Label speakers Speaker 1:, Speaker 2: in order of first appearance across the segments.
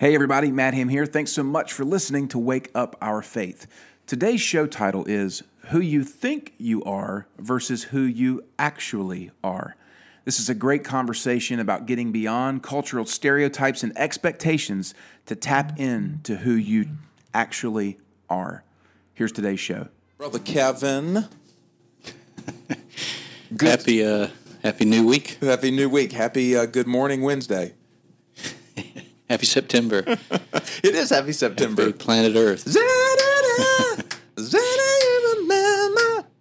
Speaker 1: Hey, everybody, Matt Ham here. Thanks so much for listening to Wake Up Our Faith. Today's show title is Who You Think You Are versus Who You Actually Are. This is a great conversation about getting beyond cultural stereotypes and expectations to tap into who you actually are. Here's today's show.
Speaker 2: Brother Kevin.
Speaker 3: Happy uh, Happy New Week.
Speaker 2: Happy New Week. Happy uh, Good Morning Wednesday.
Speaker 3: Happy September.
Speaker 2: It is Happy September.
Speaker 3: Happy Planet Earth.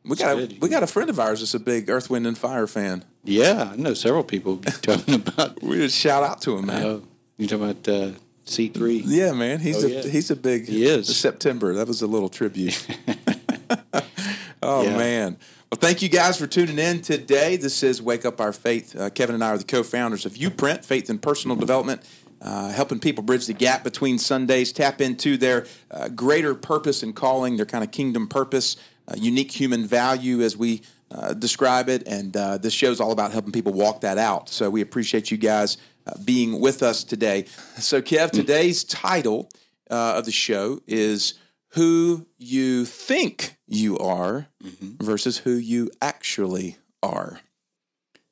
Speaker 2: We got a, we got a friend of ours that's a big Earth, Wind, and Fire fan.
Speaker 3: Yeah, I know several people talking about.
Speaker 2: We just shout out to him, man.
Speaker 3: Uh, you talking about uh, C three?
Speaker 2: yeah, man. He's
Speaker 3: Oh,
Speaker 2: a
Speaker 3: yeah.
Speaker 2: he's a big.
Speaker 3: He is.
Speaker 2: September. That was a little tribute. oh
Speaker 3: Yeah.
Speaker 2: man. Well, thank you guys for tuning in today. This is Wake Up Our Faith. Uh, Kevin and I are the co-founders of YouPrint, Faith and Personal Development, uh, helping people bridge the gap between Sundays, tap into their uh, greater purpose and calling, their kind of kingdom purpose, uh, unique human value as we uh, describe it. And uh, this show is all about helping people walk that out. So we appreciate you guys uh, being with us today. So, Kev, today's title uh, of the show is who you think you are versus who you actually are.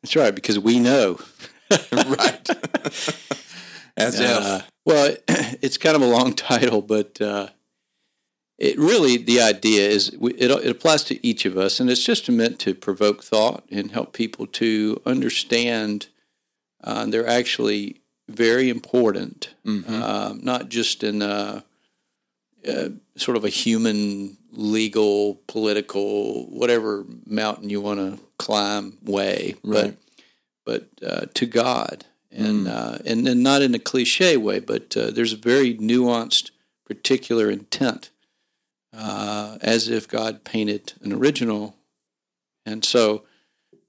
Speaker 3: That's right, because we know.
Speaker 2: right. As
Speaker 3: Uh,
Speaker 2: if.
Speaker 3: well, it's kind of a long title, but uh, it really the idea is we- it, it applies to each of us, and it's just meant to provoke thought and help people to understand uh, they're actually very important, um, not just in a, uh sort of a human, legal, political, whatever mountain you want to climb way,
Speaker 2: Right.
Speaker 3: but but uh, to God, and uh, and and not in a cliche way, but uh, there's a very nuanced, particular intent, uh, as if God painted an original, and so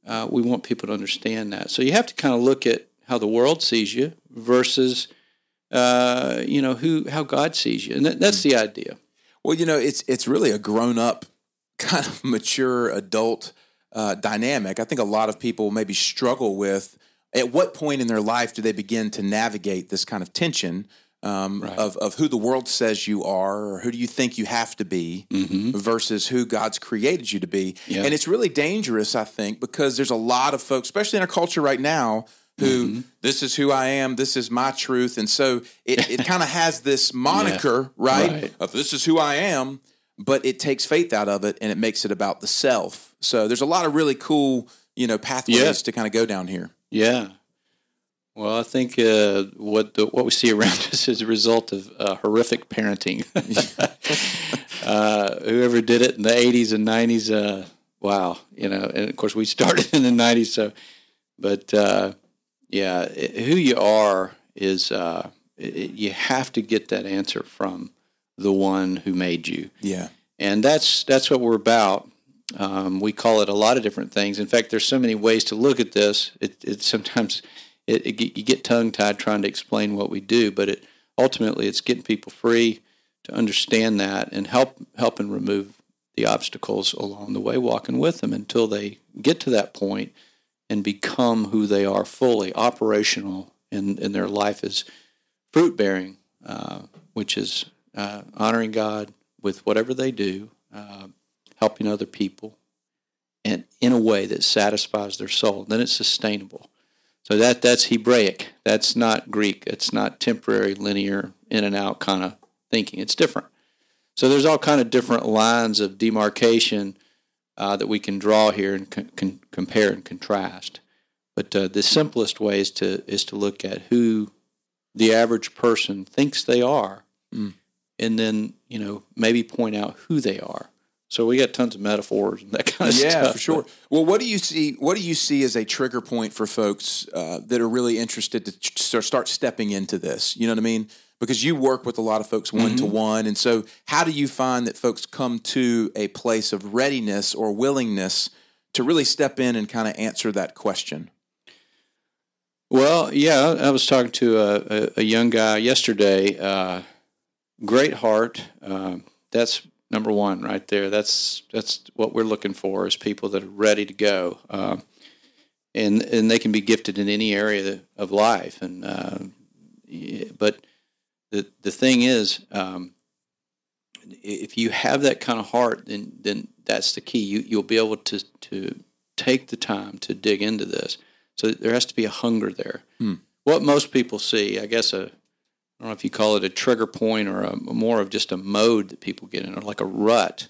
Speaker 3: uh, we want people to understand that. So you have to kind of look at how the world sees you versus. Uh, you know who how God sees you, and that, that's the idea.
Speaker 2: Well, you know, it's it's really a grown up, kind of mature adult uh, dynamic. I think a lot of people maybe struggle with at what point in their life do they begin to navigate this kind of tension um,
Speaker 3: Right.
Speaker 2: of of who the world says you are, or who do you think you have to be, versus who God's created you to be.
Speaker 3: Yeah.
Speaker 2: And it's really dangerous, I think, because there's a lot of folks, especially in our culture right now. Who this is who I am, this is my truth, and so it, it kind of has this moniker, right?
Speaker 3: Right.
Speaker 2: of this is who I am, but it takes faith out of it and it makes it about the self. So there's a lot of really cool, you know, pathways
Speaker 3: Yeah.
Speaker 2: to kind of go down here.
Speaker 3: Yeah. Well, I think uh, what the, what we see around us is a result of uh, horrific parenting. uh, whoever did it in the '80s and '90s, uh, wow, you know. And of course, we started in the '90s, so. But uh, yeah, it, who you are is uh, it, you have to get that answer from the one who made you
Speaker 2: Yeah.
Speaker 3: and that's that's what we're about. Um, we call it a lot of different things. In fact, there's so many ways to look at this. It, it sometimes it, it, you get tongue tied trying to explain what we do, but it ultimately it's getting people free to understand that and help help and remove the obstacles along the way, walking with them until they get to that point and become who they are fully operational, and, and their life is fruit bearing, uh, which is uh, honoring God with whatever they do, uh, helping other people, and in a way that satisfies their soul. Then it's sustainable. So that that's Hebraic. That's not Greek. It's not temporary, linear, in and out kind of thinking. It's different. So there's all kind of different lines of demarcation uh, that we can draw here and con- con- compare and contrast. But uh, the simplest way is to is to look at who the average person thinks they are, and then you know maybe point out who they are. So we got tons of metaphors and that kind of stuff.
Speaker 2: Yeah, for sure. Well, what do you see? What do you see as a trigger point for folks uh, that are really interested to ch- start- start stepping into this? You know what I mean? Because you work with a lot of folks one to one, and so how do you find that folks come to a place of readiness or willingness to really step in and kind of answer that question?
Speaker 3: Well, yeah, I was talking to a, a, a young guy yesterday. Uh, great heart. Uh, that's number one right there. That's that's what we're looking for is people that are ready to go, uh, and and they can be gifted in any area of life. And uh, but the the thing is, um, if you have that kind of heart, then then that's the key. You you'll be able to to take the time to dig into this. So there has to be a hunger there.
Speaker 2: Hmm.
Speaker 3: What most people see, I guess, a I don't know if you call it a trigger point or a, more of just a mode that people get in, or like a rut.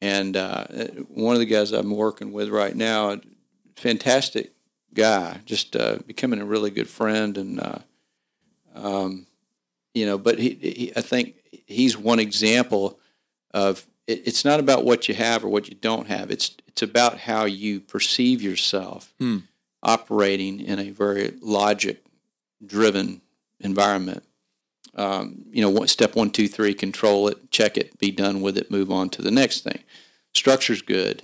Speaker 3: And uh, one of the guys I'm working with right now, fantastic guy, just uh, becoming a really good friend, and uh, um, you know, but he, he, I think he's one example of it, it's not about what you have or what you don't have. It's it's about how you perceive yourself
Speaker 2: Hmm.
Speaker 3: operating in a very logic driven environment. Um, you know, one, step one, two, three, control it, check it, be done with it, move on to the next thing. Structure's good,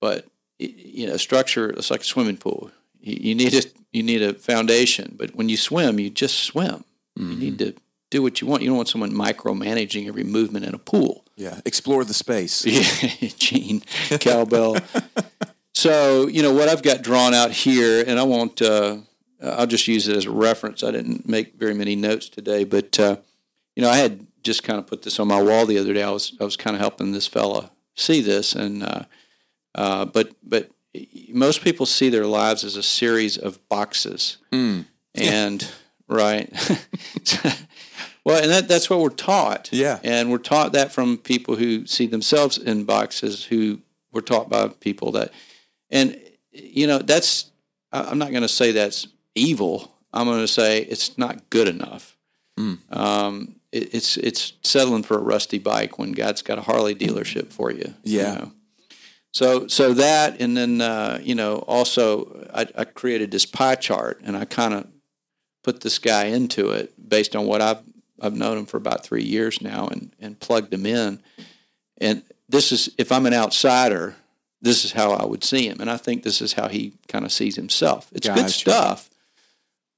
Speaker 3: but you know, structure it's like a swimming pool. You, you need a you need a foundation, but when you swim, you just swim. You need to do what you want. You don't want someone micromanaging every movement in a pool.
Speaker 2: Yeah. Explore the space.
Speaker 3: Yeah, Gene Cowbell. so you know what I've got drawn out here, and I won't. Uh, I'll just use it as a reference. I didn't make very many notes today, but uh, you know I had just kind of put this on my wall the other day. I was I was kind of helping this fella see this, and uh, uh, but but most people see their lives as a series of boxes,
Speaker 2: Mm.
Speaker 3: and right. well, and that, that's what we're taught.
Speaker 2: Yeah.
Speaker 3: And we're taught that from people who see themselves in boxes, who were taught by people that, and, you know, that's, I'm not going to say that's evil. I'm going to say it's not good enough.
Speaker 2: Mm.
Speaker 3: Um, it, it's, it's settling for a rusty bike when God's got a Harley dealership for you. you
Speaker 2: Yeah.
Speaker 3: know. So, so that, and then, uh, you know, also I, I created this pie chart and I kind of put this guy into it based on what I've I've known him for about three years now and and plugged him in. And this is if I'm an outsider, this is how I would see him, and I think this is how he kind of sees himself. It's
Speaker 2: Gotcha.
Speaker 3: good stuff,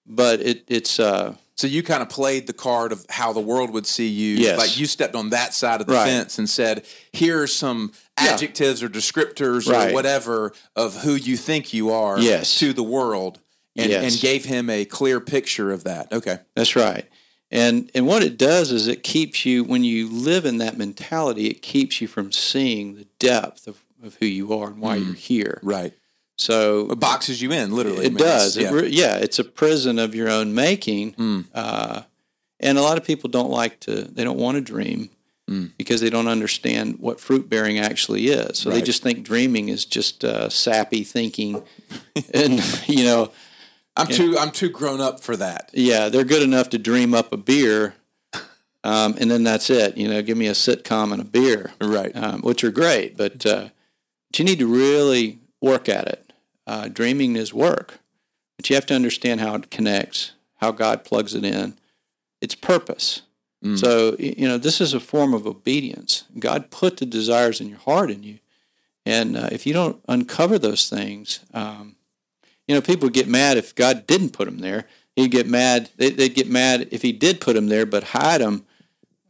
Speaker 3: but it it's uh,
Speaker 2: So you kind of played the card of how the world would see you.
Speaker 3: Yes.
Speaker 2: Like you stepped on that side of the
Speaker 3: Right.
Speaker 2: fence and said, here are some
Speaker 3: Yeah.
Speaker 2: adjectives or descriptors
Speaker 3: Right.
Speaker 2: or whatever of who you think you are
Speaker 3: Yes.
Speaker 2: to the world and,
Speaker 3: Yes.
Speaker 2: and gave him a clear picture of that. Okay.
Speaker 3: That's right. And and what it does is it keeps you when you live in that mentality, it keeps you from seeing the depth of, of who you are and why you're here.
Speaker 2: Right.
Speaker 3: So
Speaker 2: It boxes you in, literally.
Speaker 3: It does.
Speaker 2: it's-
Speaker 3: It yeah, it's a prison of your own making.
Speaker 2: Mm.
Speaker 3: Uh, and a lot of people don't like to, they don't want to dream
Speaker 2: Mm.
Speaker 3: because they don't understand what fruit bearing actually is. So they just think dreaming is just uh, sappy thinking. and, you know,
Speaker 2: I'm too I'm too grown up for that.
Speaker 3: yeah, they're good enough to dream up a beer. Um, and then that's it. You know, give me a sitcom and a beer
Speaker 2: Right.
Speaker 3: um, which are great, but, uh, but you need to really work at it. Uh, dreaming is work, but you have to understand how it connects, how God plugs it in. It's purpose.
Speaker 2: Mm.
Speaker 3: So you know this is a form of obedience. God put the desires in your heart in you, and uh, if you don't uncover those things, um, you know people get mad if God didn't put them there. He'd get mad. They, they'd get mad if He did put them there, but hide them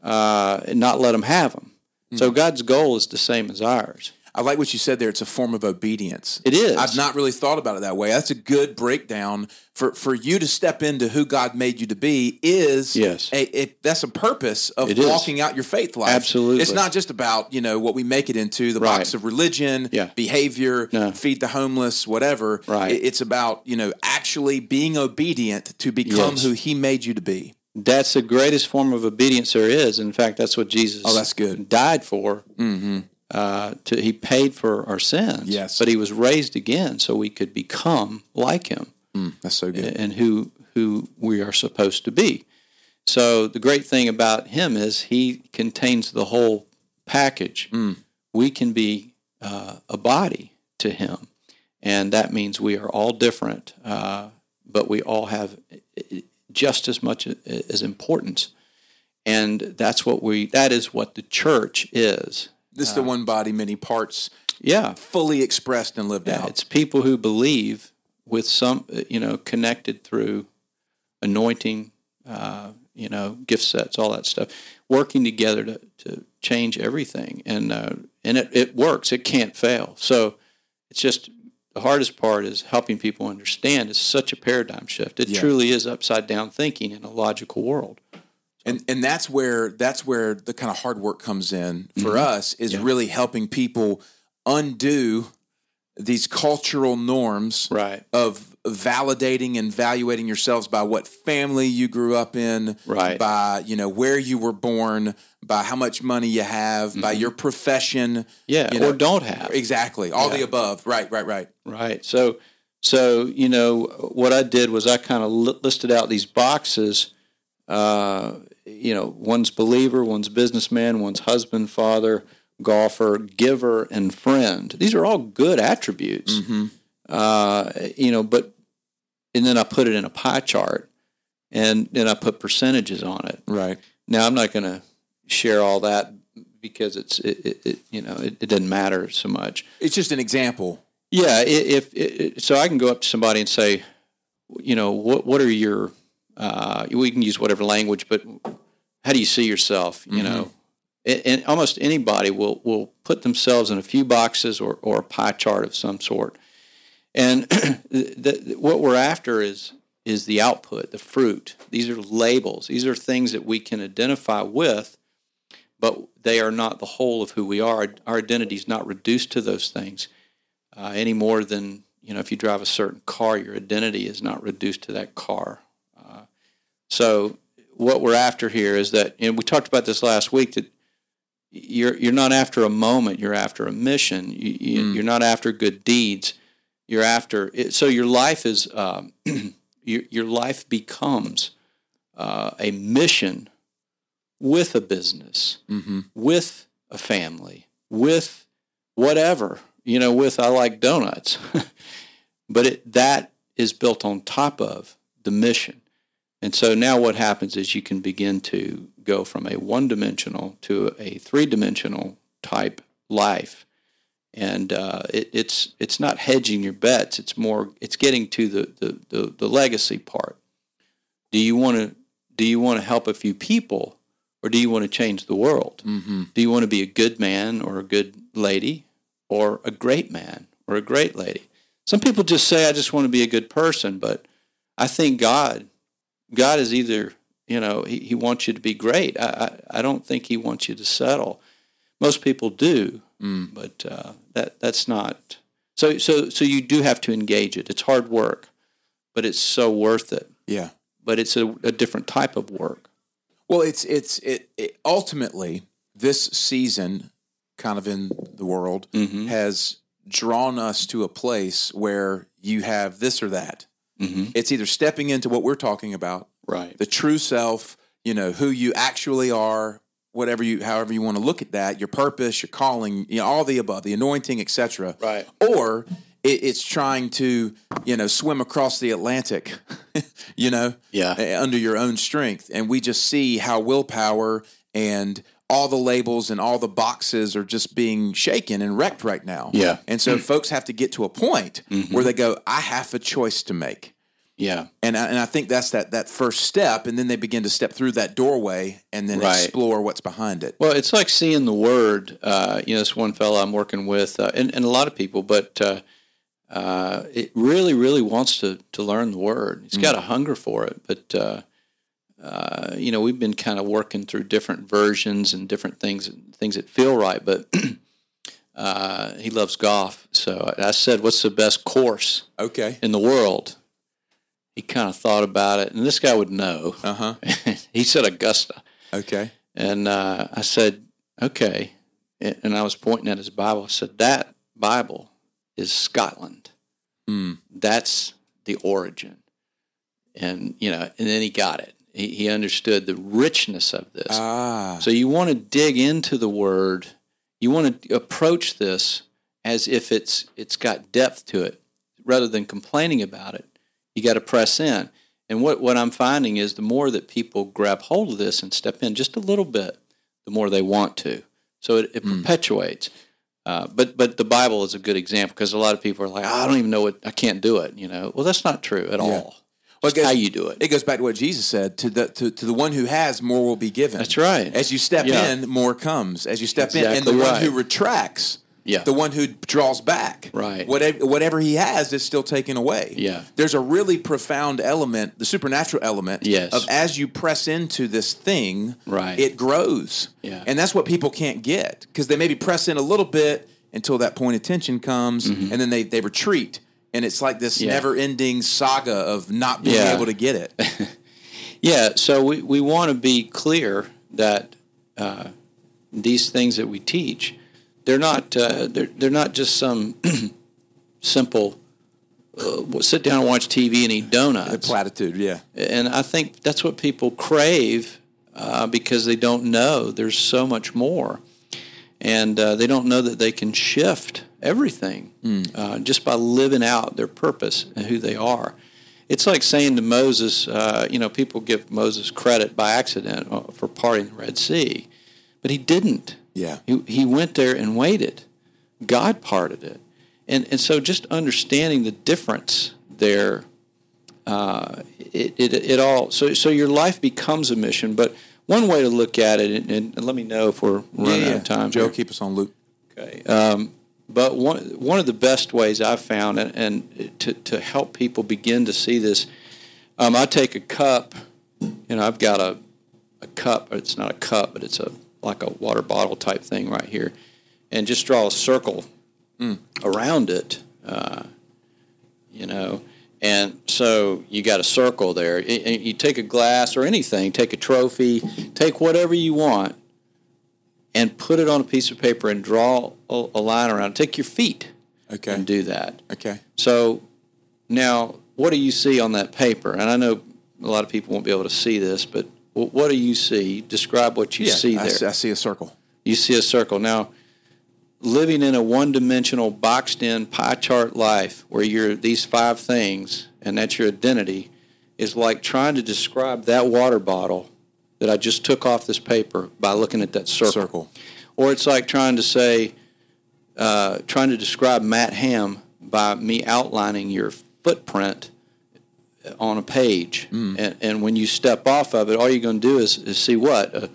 Speaker 3: uh, and not let them have them.
Speaker 2: Mm.
Speaker 3: So God's goal is the same as ours.
Speaker 2: I like what you said there. It's a form of obedience.
Speaker 3: It is.
Speaker 2: I've not really thought about it that way. That's a good breakdown for, for you to step into who God made you to be. Is
Speaker 3: Yes.
Speaker 2: a, it, that's a purpose of
Speaker 3: It is.
Speaker 2: walking out your faith life.
Speaker 3: Absolutely.
Speaker 2: it's not just about you know what we make it into the
Speaker 3: Right.
Speaker 2: box of religion,
Speaker 3: Yeah.
Speaker 2: behavior,
Speaker 3: No.
Speaker 2: feed the homeless, whatever.
Speaker 3: Right.
Speaker 2: It- it's about you know actually being obedient to become
Speaker 3: Yes.
Speaker 2: who He made you to be.
Speaker 3: That's the greatest form of obedience there is. In fact, that's what Jesus
Speaker 2: Oh, that's good.
Speaker 3: died for.
Speaker 2: Mm-hmm.
Speaker 3: Uh, to, he paid for our sins.
Speaker 2: Yes.
Speaker 3: But he was raised again so we could become like him
Speaker 2: Mm, that's so good.
Speaker 3: and who who we are supposed to be. So the great thing about him is he contains the whole package.
Speaker 2: Mm.
Speaker 3: We can be uh, a body to him, and that means we are all different, uh, but we all have uh, just as much as importance. And that's what we. That is what the church is.
Speaker 2: This is the one body, many parts,
Speaker 3: Yeah,
Speaker 2: fully expressed and lived
Speaker 3: yeah,
Speaker 2: out.
Speaker 3: it's people who believe with some, uh, you know, connected through anointing, uh, you know, gift sets, all that stuff, working together to, to change everything, and uh, and it, it works. It can't fail. So it's just the hardest part is helping people understand. It's such a paradigm shift. It
Speaker 2: Yeah.
Speaker 3: truly is upside down thinking in a logical world.
Speaker 2: And and that's where that's where the kind of hard work comes in for
Speaker 3: Mm-hmm.
Speaker 2: us is really helping people undo these cultural norms
Speaker 3: Right.
Speaker 2: of validating and evaluating yourselves by what family you grew up in,
Speaker 3: Right.
Speaker 2: by you know where you were born, by how much money you have, by your profession,
Speaker 3: Mm-hmm. Yeah,
Speaker 2: you know,
Speaker 3: or don't have.
Speaker 2: exactly all the above. Right, right, right.
Speaker 3: Right. So, so you know, what I did was I kind of li- listed out these boxes. Uh, you know, one's believer, one's businessman, one's husband, father, golfer, giver, and friend. These are all good attributes. Uh, you know, but and then I put it in a pie chart, and then I put percentages on it.
Speaker 2: Right.
Speaker 3: Now I'm not going to share all that because it's it, it, it you know it, it doesn't matter so much.
Speaker 2: It's just an example.
Speaker 3: Yeah, if, if so, I can go up to somebody and say, you know, what what are your uh, we can use whatever language, but how do you see yourself? You know, and, and almost anybody will will put themselves in a few boxes or or a pie chart of some sort, and the, the, what we're after is is the output, the fruit. These are labels. These are things that we can identify with, but they are not the whole of who we are. Our identity is not reduced to those things uh, any more than you know if you drive a certain car, your identity is not reduced to that car. So what we're after here is that, and we talked about this last week that you're you're not after a moment, you're after a mission. You, you, You're not after good deeds. You're after it, so your life is um, your your life becomes uh, a mission with a business, with a family, with whatever you know. With I like donuts, but it, that is built on top of the mission. And so now what happens is you can begin to go from a one dimensional to a three dimensional type life. And uh, it, it's it's not hedging your bets. It's more it's getting to the, the, the, the legacy part. Do you want to do you want to help a few people, or do you want to change the world? Mm-hmm. Do you want to be a good man or a good lady, or a great man or a great lady? Some people just say, "I just want to be a good person," but I think God God is either, you know, he, he wants you to be great. I, I, I don't think he wants you to settle. Most people do, but uh, that that's not. So so so you do have to engage it. It's hard work, but it's so worth it.
Speaker 2: Yeah.
Speaker 3: But it's a, a different type of work.
Speaker 2: Well, it's it's it, it ultimately this season, kind of in the world,
Speaker 3: Mm-hmm.
Speaker 2: has drawn us to a place where you have this or that.
Speaker 3: Mm-hmm.
Speaker 2: It's either stepping into what we're talking about,
Speaker 3: Right.
Speaker 2: the true self, you know, who you actually are, whatever you, however you want to look at that, your purpose, your calling, you know, all the above, the anointing, etc.
Speaker 3: Right.
Speaker 2: Or it, it's trying to, you know, swim across the Atlantic, you know,
Speaker 3: Yeah.
Speaker 2: under your own strength, and we just see how willpower and all the labels and all the boxes are just being shaken and wrecked right now.
Speaker 3: Yeah.
Speaker 2: And so folks have to get to a point
Speaker 3: Mm-hmm.
Speaker 2: where they go, I have a choice to make.
Speaker 3: Yeah.
Speaker 2: And I, and I think that's that that first step, and then they begin to step through that doorway and then
Speaker 3: Right.
Speaker 2: explore what's behind it.
Speaker 3: Well, it's like seeing the word. Uh, you know, this one fellow I'm working with, uh, and, and a lot of people, but uh, uh, it really, really wants to to learn the word. He's got a hunger for it, but uh, uh, you know, we've been kind of working through different versions and different things, things that feel right. But uh, he loves golf, so I said, "What's the best course
Speaker 2: Okay.
Speaker 3: in the world?" He kind of thought about it, and this guy would know.
Speaker 2: Uh huh.
Speaker 3: he said Augusta.
Speaker 2: Okay.
Speaker 3: And uh, I said, okay. And and I was pointing at his Bible. I said, that Bible is Scotland.
Speaker 2: Mm.
Speaker 3: That's the origin. And, you know, and then he got it. He, he understood the richness of this.
Speaker 2: Ah.
Speaker 3: So you want to dig into the word. You want to approach this as if it's it's got depth to it, rather than complaining about it. You got to press in. And what what I'm finding is the more that people grab hold of this and step in just a little bit, the more they want to. So it, it perpetuates. Uh, but but the Bible is a good example because a lot of people are like, I don't even know what I can't do it. You know, well that's not true at all.
Speaker 2: Well, goes-
Speaker 3: how you do it.
Speaker 2: It goes back to what Jesus said: to the to, to the one who has, more will be given.
Speaker 3: That's right.
Speaker 2: As you step
Speaker 3: Yeah.
Speaker 2: in, more comes. As you step in, and
Speaker 3: Exactly
Speaker 2: the one who retracts,
Speaker 3: Yeah.
Speaker 2: The one who draws back.
Speaker 3: Right.
Speaker 2: Whatever, whatever he has is still taken away.
Speaker 3: Yeah.
Speaker 2: There's a really profound element, the supernatural element
Speaker 3: Yes.
Speaker 2: of as you press into this thing,
Speaker 3: Right.
Speaker 2: it grows.
Speaker 3: Yeah.
Speaker 2: And that's what people can't get because they maybe press in a little bit until that point of tension comes mm-hmm. and then they, they retreat. And it's like this.
Speaker 3: Yeah.
Speaker 2: never ending saga of not being
Speaker 3: Yeah.
Speaker 2: able to get it.
Speaker 3: Yeah, so we, we want to be clear that uh, these things that we teach, they're not uh, they're they're not just some simple uh, sit down and watch TV and eat
Speaker 2: the
Speaker 3: donuts.
Speaker 2: platitude, yeah.
Speaker 3: And I think that's what people crave uh, because they don't know there's so much more, and uh, they don't know that they can shift everything uh, just by living out their purpose and who they are. It's like saying to Moses, uh, you know, people give Moses credit by accident uh, for parting the Red Sea, but he didn't.
Speaker 2: Yeah.
Speaker 3: He, he went there and waited. God parted it. And, and so just understanding the difference there, uh, it, it, it all, so, so your life becomes a mission. But one way to look at it, and, and let me know if we're running out of time.
Speaker 2: Joe,
Speaker 3: here.
Speaker 2: keep us on loop.
Speaker 3: Okay. Um, but one one of the best ways I've found, and, and to to help people begin to see this, um, I take a cup. You know, I've got a a cup. It's not a cup, but it's a like a water bottle type thing right here, and just draw a circle around it. Uh, you know, and so you got a circle there. You take a glass or anything, take a trophy, take whatever you want, and put it on a piece of paper and draw a, line around. it. Take your feet
Speaker 2: Okay.
Speaker 3: and do that.
Speaker 2: Okay.
Speaker 3: So now, what do you see on that paper? And I know a lot of people won't be able to see this, but what do you see? Describe what you see
Speaker 2: I,
Speaker 3: there.
Speaker 2: see- I see a circle.
Speaker 3: You see a circle. Now, living in a one-dimensional, boxed-in pie chart life where you're these five things and that's your identity is like trying to describe that water bottle that I just took off this paper by looking at that circle.
Speaker 2: Circle.
Speaker 3: Or it's like trying to say, uh, trying to describe Matt Ham by me outlining your footprint on a page. And, and when you step off of it, all you're going to do is, is see what? A,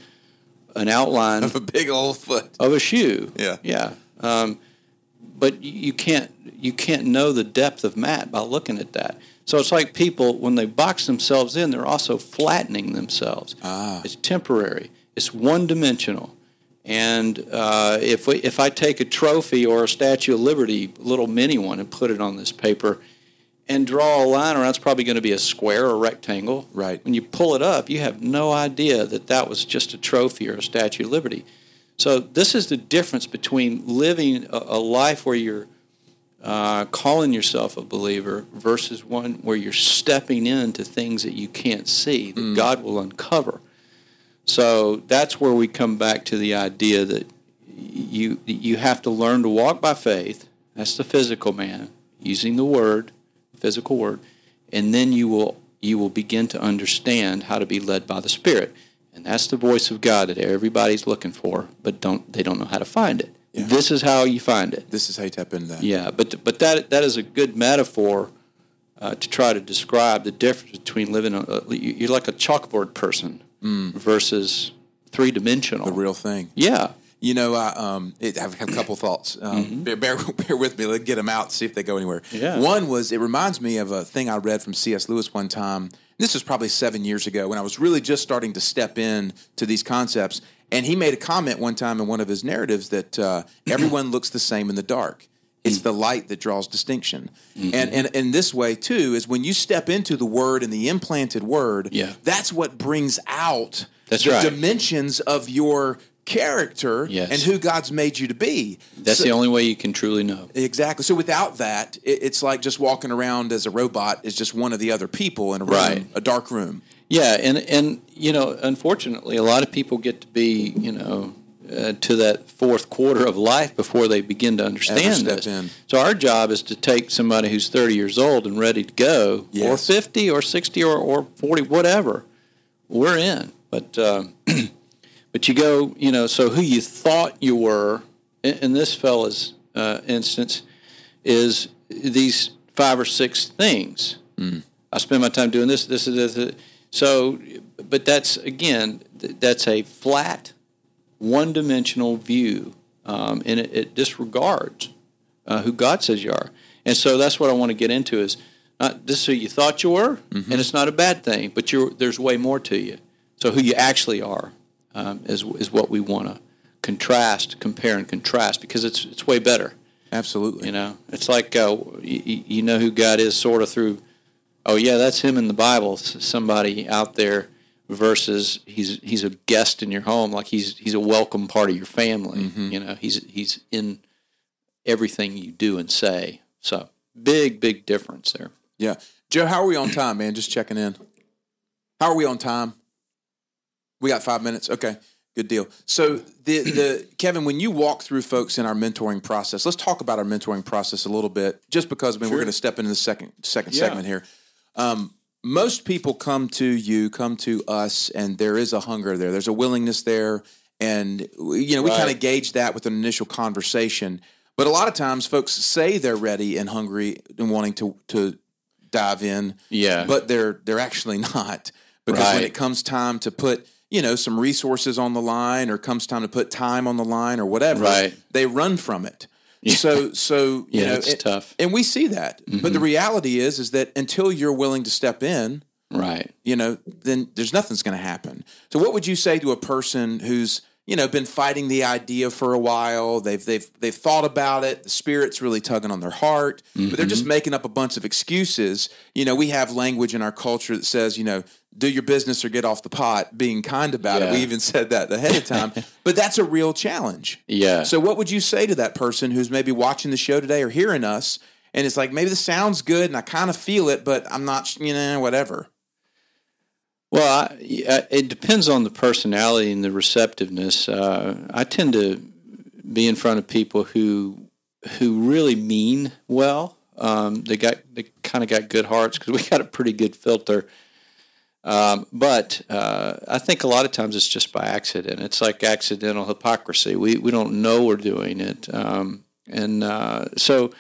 Speaker 3: an outline
Speaker 2: Of a big old foot.
Speaker 3: of a shoe.
Speaker 2: Yeah.
Speaker 3: Yeah. Um, but you- can't you can't know the depth of Matt by looking at that. So it's like people when they box themselves in, they're also flattening themselves.
Speaker 2: Ah.
Speaker 3: It's temporary. It's one dimensional. And uh, if we, if I take a trophy or a Statue of Liberty, little mini one, and put it on this paper, and draw a line around, it's probably going to be a square or rectangle.
Speaker 2: Right.
Speaker 3: When you pull it up, you have no idea that that was just a trophy or a Statue of Liberty. So this is the difference between living a, a life where you're uh, calling yourself a believer versus one where you're stepping into things that you can't see that God will uncover. So that's where we come back to the idea that you you have to learn to walk by faith. That's the physical man using the word, physical word, and then you will you will begin to understand how to be led by the Spirit. And that's the voice of God that everybody's looking for, but don't they don't know how to find it.
Speaker 2: Yeah.
Speaker 3: This is how you find it.
Speaker 2: This is how you tap into that.
Speaker 3: Yeah, but but that that is a good metaphor uh, to try to describe the difference between living. A, you're like a chalkboard person versus three dimensional.
Speaker 2: The real thing.
Speaker 3: yeah,
Speaker 2: You know, I, um, it, I have a couple thoughts. Um, bear, bear, bear with me. Let's get them out, see if they go anywhere.
Speaker 3: Yeah.
Speaker 2: One was, it reminds me of a thing I read from C.S. Lewis one time. This was probably seven years ago when I was really just starting to step in to these concepts. And he made a comment one time in one of his narratives that uh, everyone looks the same in the dark. It's
Speaker 3: Mm.
Speaker 2: the light that draws distinction.
Speaker 3: Mm-hmm.
Speaker 2: And, and and this way too is when you step into the word and the implanted word,
Speaker 3: Yeah.
Speaker 2: that's what brings out
Speaker 3: That's
Speaker 2: the
Speaker 3: right.
Speaker 2: dimensions of your character
Speaker 3: Yes.
Speaker 2: and who God's made you to be.
Speaker 3: that's
Speaker 2: So-
Speaker 3: the only way you can truly know.
Speaker 2: Exactly. So without that, it, it's like just walking around as a robot is just one of the other people in a room,
Speaker 3: Right.
Speaker 2: a dark room.
Speaker 3: Yeah, and and you know, unfortunately, a lot of people get to be you know uh, to that fourth quarter of life before they begin to understand this.
Speaker 2: in.
Speaker 3: So our job is to take somebody who's thirty years old and ready to go, or fifty, or sixty, or, or forty, whatever. We're in, but uh, but you go, you know. So who you thought you were in, in this fella's uh, instance is these five or six things. I spend my time doing this, this, this, this. So, but that's again, that's a flat, one-dimensional view um, and it, it disregards uh, who God says you are. And so that's what I want to get into is not this is who you thought you were,
Speaker 2: Mm-hmm.
Speaker 3: and it's not a bad thing, but you're, there's way more to you. So who you actually are um, is is what we want to contrast, compare, and contrast because it's it's way better.
Speaker 2: Absolutely.
Speaker 3: You know, it's like uh, you, you know who God is sort of through. Oh yeah, that's him in the Bible. Somebody out there versus he's he's a guest in your home, like he's he's a welcome part of your family. You know, he's he's in everything you do and say. So big big difference there.
Speaker 2: Yeah. Joe, how are we on time, man? Just checking in. How are we on time? We got five minutes. Okay. Good deal. So the the Kevin, when you walk through folks in our mentoring process, let's talk about our mentoring process a little bit, just because I mean we're going to step into the second second
Speaker 3: Yeah.
Speaker 2: segment here. Um, most people come to you, come to us, and there is a hunger there. There's a willingness there, and you know we
Speaker 3: Right.
Speaker 2: kind of gauge that with an initial conversation. But a lot of times, folks say they're ready and hungry and wanting to to dive in,
Speaker 3: Yeah.
Speaker 2: but they're they're actually not because when it comes time to put you know some resources on the line or comes time to put time on the line or whatever,
Speaker 3: Right.
Speaker 2: they run from it. So so you
Speaker 3: Yeah,
Speaker 2: know
Speaker 3: it's
Speaker 2: it-
Speaker 3: tough. Mm-hmm.
Speaker 2: and we see that. But the reality is is that until you're willing to step in,
Speaker 3: Right.
Speaker 2: you know, then there's nothing's going to happen. So what would you say to a person who's you know been fighting the idea for a while? They've they've they've thought about it. The spirit's really tugging on their heart, but they're just mm-hmm. making up a bunch of excuses. You know, we have language in our culture that says, you know, do your business or get off the pot. Being kind about it. We even said that ahead of time. but that's a real challenge.
Speaker 3: Yeah.
Speaker 2: So what would you say to that person who's maybe watching the show today or hearing us? And it's like maybe this sounds good and I kind of feel it, but I'm not, you know, whatever.
Speaker 3: Well, I, it depends on the personality and the receptiveness. Uh, I tend to be in front of people who who really mean well. Um, they got they kind of got good hearts because we got a pretty good filter. Um, but uh, I think a lot of times it's just by accident. It's like accidental hypocrisy. We we don't know we're doing it, um, and uh, so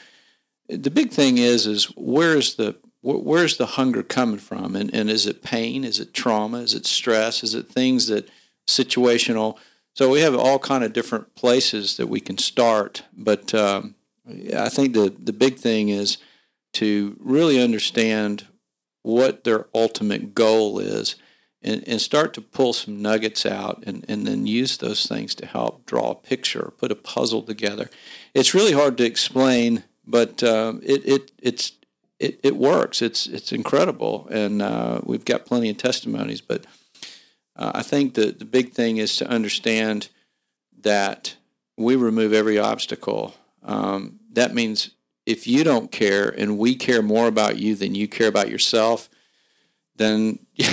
Speaker 3: the big thing is is where's the wh- where's the hunger coming from? And, and is it pain? Is it trauma? Is it stress? Is it things that situational? So we have all kind of different places that we can start but um, i think the, the big thing is to really understand what their ultimate goal is and, and start to pull some nuggets out and, and then use those things to help draw a picture or put a puzzle together. It's really hard to explain but um, it, it it's it, it works. It's it's incredible, and uh, we've got plenty of testimonies. But uh, I think the the big thing is to understand that we remove every obstacle. Um, that means if you don't care, and we care more about you than you care about yourself, then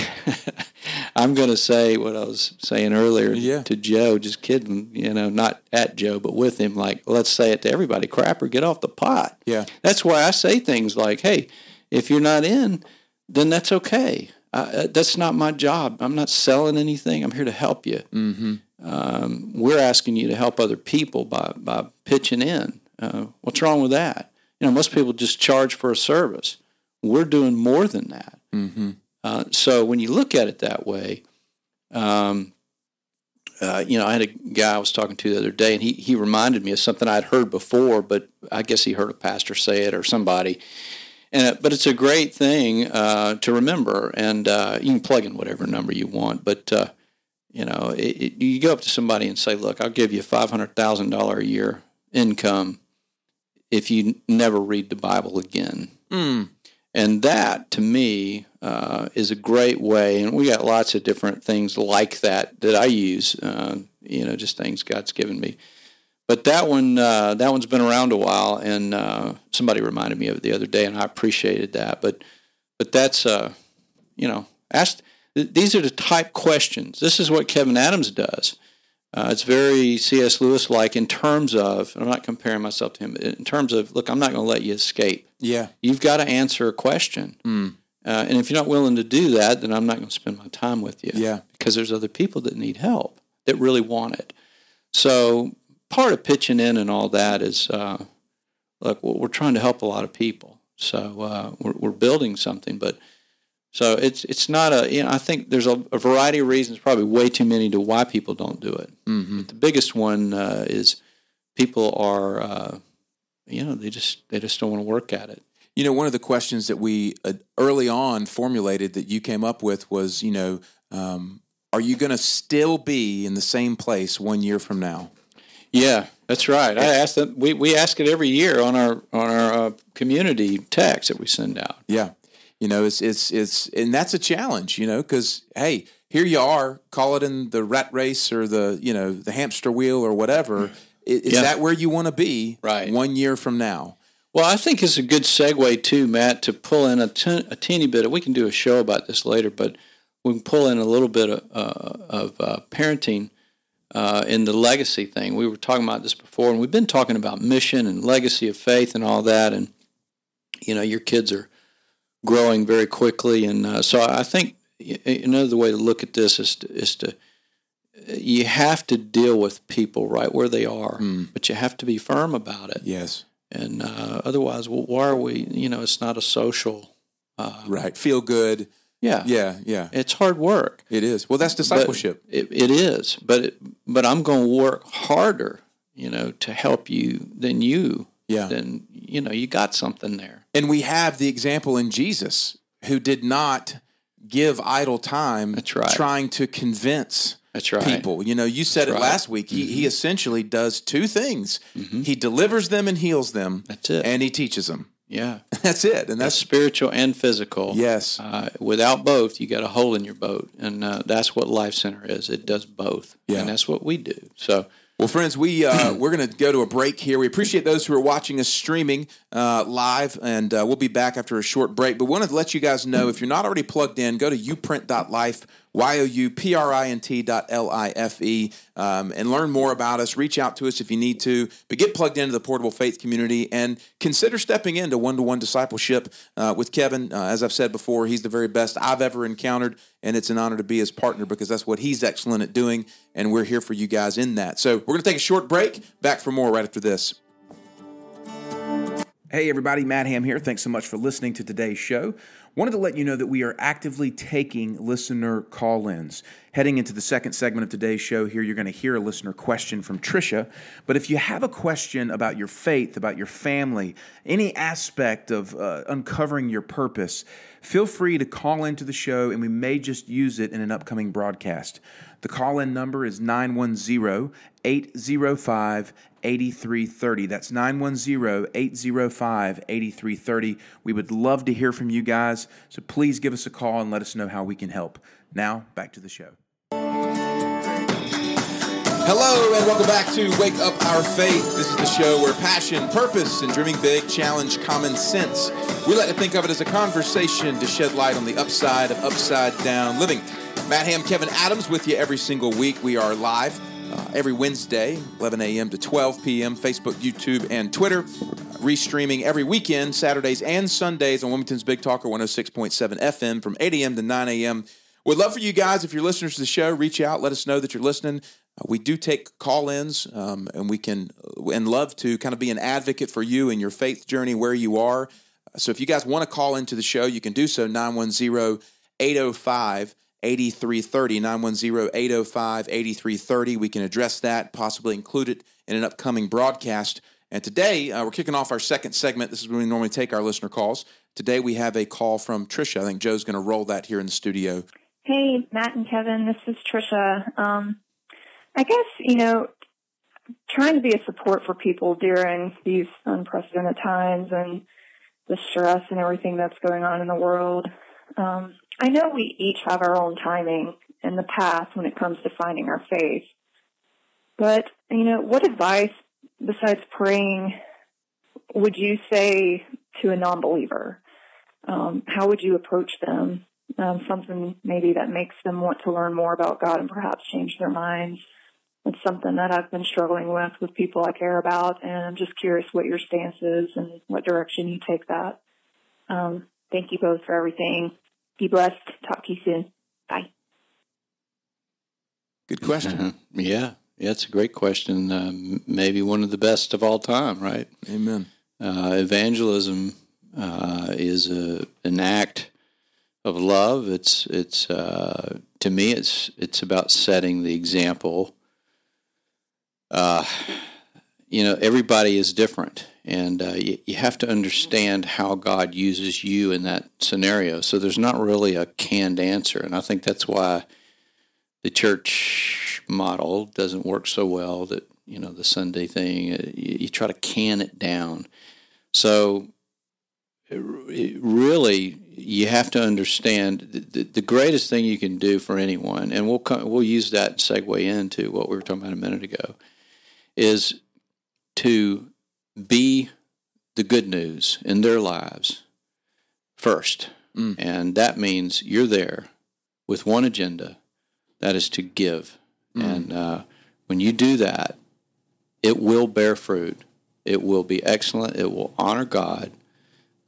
Speaker 3: I'm going to say what I was saying earlier
Speaker 2: Yeah.
Speaker 3: to Joe, just kidding, you know, not at Joe, but with him. Like, let's say it to everybody crapper, get off the pot.
Speaker 2: Yeah.
Speaker 3: That's why I say things like, hey, if you're not in, then that's okay. Uh, that's not my job. I'm not selling anything. I'm here to help you. Mm-hmm. Um, we're asking you to help other people by, by pitching in. Uh, what's wrong with that? You know, most people just charge for a service. We're doing more than that.
Speaker 2: Mm-hmm.
Speaker 3: Uh, so when you look at it that way, um, uh, you know, I had a guy I was talking to the other day, and he, he reminded me of something I'd heard before, but I guess he heard a pastor say it or somebody. And uh, but it's a great thing uh, to remember, and uh, you can plug in whatever number you want. But uh, you know, it, it, you go up to somebody and say, "Look, I'll give you five hundred thousand dollar a year income if you never read the Bible again."
Speaker 2: Mm.
Speaker 3: And that, to me, uh, is a great way. And we got lots of different things like that that I use. Uh, you know, just things God's given me. But that one, uh, that one's been around a while, and uh, somebody reminded me of it the other day, and I appreciated that. But, but that's, uh, you know, asked. These are the type questions. This is what Kevin Adams does. Uh, it's very C.S. Lewis like in terms of. I'm not comparing myself to him. In terms of, look, I'm not going to let you escape
Speaker 2: Yeah.
Speaker 3: you've got to answer a question.
Speaker 2: Mm.
Speaker 3: Uh, and if you're not willing to do that, then I'm not going to spend my time with you.
Speaker 2: Yeah.
Speaker 3: Because there's other people that need help that really want it. So part of pitching in and all that is, uh, look, we're trying to help a lot of people. So uh, we're, we're building something, but so it's it's not a you know I think there's a, a variety of reasons, probably way too many to why people don't do it.
Speaker 2: Mm-hmm.
Speaker 3: The biggest one uh, is people are, uh, you know, they just they just don't want to work at it.
Speaker 2: You know, one of the questions that we uh, early on formulated that you came up with was, you know, um, are you going to still be in the same place one year from now?
Speaker 3: Yeah, that's right. I ask them. We, we ask it every year on our on our uh, community text that we send out.
Speaker 2: Yeah, you know, it's it's it's and that's a challenge. You know, because hey, here you are, call it in the rat race or the you know the hamster wheel or whatever. Is
Speaker 3: Yeah.
Speaker 2: that where you want to be?
Speaker 3: Right.
Speaker 2: one year from now.
Speaker 3: Well, I think it's a good segue too, Matt, to pull in a a teeny bit. Of, we can do a show about this later, but we can pull in a little bit of, uh, of uh, parenting uh, in the legacy thing. We were talking about this before, and we've been talking about mission and legacy of faith and all that. And you know, your kids are growing very quickly, and uh, so I think another way to look at this is to, is to you have to deal with people right where they are, but you have to be firm about it
Speaker 2: Yes,
Speaker 3: and uh, otherwise, well, why are we? You know, it's not a social. Uh,
Speaker 2: right. Feel good.
Speaker 3: yeah,
Speaker 2: Yeah, yeah.
Speaker 3: it's hard work.
Speaker 2: It is. Well, that's discipleship.
Speaker 3: It, it is, but it, but I'm going to work harder. You know, to help you than you.
Speaker 2: Yeah.
Speaker 3: Then you know you got something there.
Speaker 2: And we have the example in Jesus who did not give idle time
Speaker 3: right.
Speaker 2: trying to convince
Speaker 3: That's right. Mm-hmm.
Speaker 2: people. You know, you said it
Speaker 3: right.
Speaker 2: last week. He, he essentially does two things he delivers them and heals them,
Speaker 3: That's it.
Speaker 2: and he teaches them.
Speaker 3: Yeah,
Speaker 2: That's it. And
Speaker 3: that's
Speaker 2: that's,
Speaker 3: spiritual and physical.
Speaker 2: yes.
Speaker 3: Uh, without both, you got a hole in your boat, and uh, that's what Life Center is. It does both,
Speaker 2: Yeah.
Speaker 3: and that's what we do. So.
Speaker 2: Well, friends, we uh, we're going to go to a break here. We appreciate those who are watching us streaming uh, live, and uh, we'll be back after a short break. But we wanted to let you guys know if you're not already plugged in, go to youprint.life, y o u p r i n t dot l i f e, um, and learn more about us. Reach out to us if you need to, but get plugged into the Portable Faith community and consider stepping into one to one discipleship uh, with Kevin. Uh, as I've said before, he's the very best I've ever encountered, and it's an honor to be his partner because that's what he's excellent at doing, and we're here for you guys in that. So we're going to take a short break. Back for more right after this.
Speaker 1: Hey, everybody, Matt Ham here. Thanks so much for listening to today's show. Wanted to let you know that we are actively taking listener call ins. Heading into the second segment of today's show, here you're going to hear a listener question from Trisha. But if you have a question about your faith, about your family, any aspect of uh, uncovering your purpose, feel free to call into the show and we may just use it in an upcoming broadcast. The call in number is 910 805 8330. That's 910 805 8330. We would love to hear from you guys, so please give us a call and let us know how we can help. Now, back to the show.
Speaker 2: Hello, and welcome back to Wake Up Our Faith. This is the show where passion, purpose, and dreaming big challenge common sense. We like to think of it as a conversation to shed light on the upside of upside down living. Matt Ham, Kevin Adams with you every single week. We are live uh, every Wednesday, 11 a.m. to 12 p.m., Facebook, YouTube, and Twitter. Restreaming every weekend, Saturdays and Sundays on Wilmington's Big Talker 106.7 FM from 8 a.m. to 9 a.m. Would love for you guys, if you're listeners to the show, reach out, let us know that you're listening. Uh, we do take call-ins, um, and we can and love to kind of be an advocate for you in your faith journey where you are. So if you guys want to call into the show, you can do so 910-805 8330 910-805-8330 we can address that possibly include it in an upcoming broadcast. And today uh, we're kicking off our second segment. This is when we normally take our listener calls. Today we have a call from trisha i think joe's going to roll that here in the studio.
Speaker 4: Hey, Matt and Kevin, this is Trisha. Um, I guess, you know, trying to be a support for people during these unprecedented times and the stress and everything that's going on in the world. Um, I know we each have our own timing in the past when it comes to finding our faith. But, you know, what advice besides praying would you say to a non-believer? Um, how would you approach them? um, something maybe that makes them want to learn more about God and perhaps change their minds. It's something that I've been struggling with with people I care about, and I'm just curious what your stance is and what direction you take that. Um, thank you both for everything. Be blessed. Talk to you soon. Bye.
Speaker 2: good question.
Speaker 3: Yeah, yeah, it's a great question. Um, maybe one of the best of all time, right?
Speaker 2: amen
Speaker 3: Uh, evangelism uh, is a, an act of love. It's it's uh, to me it's it's about setting the example. Uh, you know, everybody is different, and uh, you, you have to understand how God uses you in that scenario. So there's not really a canned answer, and I think that's why the church model doesn't work so well. That you know, the Sunday thing, uh, you, you try to can it down. So it, it really, you have to understand the, the, greatest thing you can do for anyone, and we'll come, we'll use that segue into what we were talking about a minute ago, is to be the good news in their lives first. Mm. And that means you're there with one agenda that is to give. Mm. And uh, when you do that, it will bear fruit. It will be excellent. It will honor God.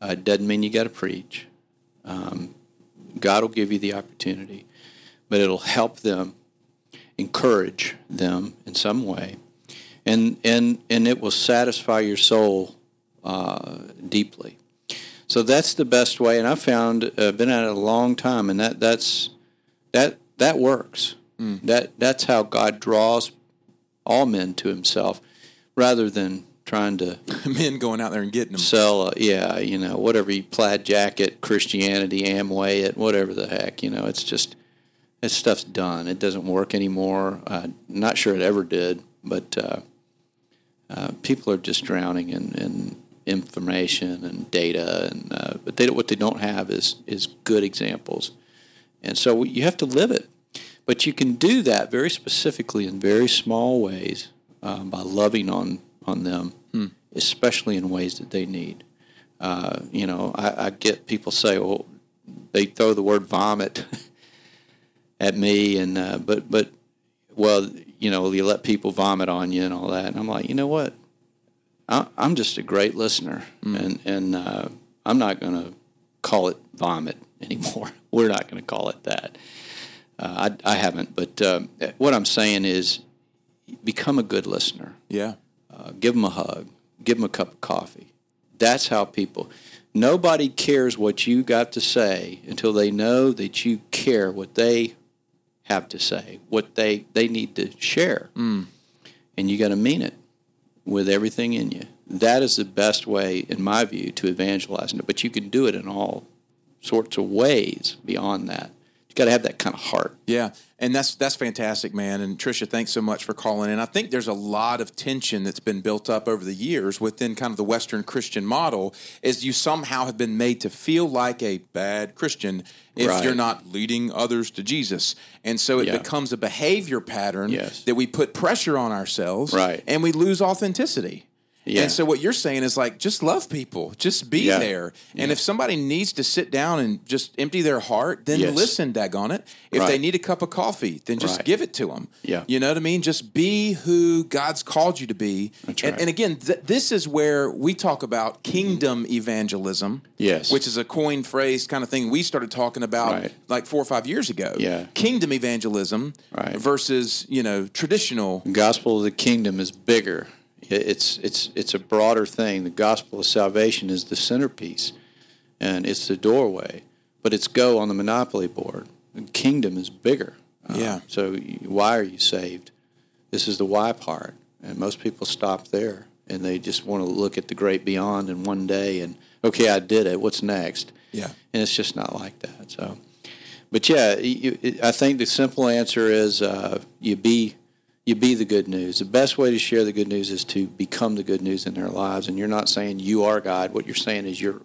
Speaker 3: Uh, it doesn't mean you got to preach. Um, God will give you the opportunity, but it'll help them, encourage them in some way, and and and it will satisfy your soul uh, deeply. So that's the best way, and I've found uh, been at it a long time, and that that's that that works. Mm. That that's how God draws all men to Himself, rather than trying to
Speaker 2: men going out there and getting them.
Speaker 3: Sell, a, yeah, you know, whatever you plaid jacket, Christianity, Amway, it, whatever the heck, you know, it's just that stuff's done. It doesn't work anymore. Uh, not sure it ever did, but uh, uh, people are just drowning in, in information and data, and uh, but they what they don't have is is good examples, and so you have to live it. But you can do that very specifically in very small ways um, by loving on on them, hmm. especially in ways that they need. Uh, you know, I, I, get people say, "Well, they throw the word vomit at me," and uh, but but well, you know, you let people vomit on you and all that, and I'm like, you know what? I, am just a great listener, mm. and and uh, I'm not going to call it vomit anymore. We're not going to call it that. Uh, I, I haven't, but uh, what I'm saying is, become a good listener.
Speaker 2: Yeah.
Speaker 3: Uh, give them a hug. Give them a cup of coffee. That's how people. Nobody cares what you got to say until they know that you care what they have to say, what they they need to share, mm. and you got to mean it with everything in you. That is the best way, in my view, to evangelize. But you can do it in all sorts of ways beyond that you got to have that kind of heart.
Speaker 2: Yeah, and that's that's fantastic, man. And Tricia, thanks so much for calling in. I think there's a lot of tension that's been built up over the years within kind of the Western Christian model, is you somehow have been made to feel like a bad Christian if right. you're not leading others to Jesus, and so it yeah. becomes a behavior pattern yes. that we put pressure on ourselves,
Speaker 3: right.
Speaker 2: and we lose authenticity. Yeah. And so what you're saying is like just love people, just be yeah. there. And yeah. if somebody needs to sit down and just empty their heart, then yes. listen, daggone it. If right. they need a cup of coffee, then just right. give it to them.
Speaker 3: Yeah.
Speaker 2: You know what I mean? Just be who God's called you to be.
Speaker 3: That's
Speaker 2: and,
Speaker 3: right.
Speaker 2: and again, th- this is where we talk about kingdom evangelism.
Speaker 3: Yes.
Speaker 2: Which is a coined phrase kind of thing we started talking about
Speaker 3: right.
Speaker 2: like four or five years ago.
Speaker 3: Yeah.
Speaker 2: Kingdom evangelism versus, you know, traditional.
Speaker 3: Gospel of the kingdom is bigger it's it's it's a broader thing. The gospel of salvation is the centerpiece, and it's the doorway. But it's go on the monopoly board. The kingdom is bigger.
Speaker 2: Uh, yeah.
Speaker 3: so why are you saved? This is the why part, and most people stop there, and they just want to look at the great beyond in one day, and okay, I did it. What's next?
Speaker 2: Yeah.
Speaker 3: And it's just not like that. So, but yeah, you, I think the simple answer is uh, you be you be the good news. The best way to share the good news is to become the good news in their lives. And you're not saying you are God. What you're saying is you're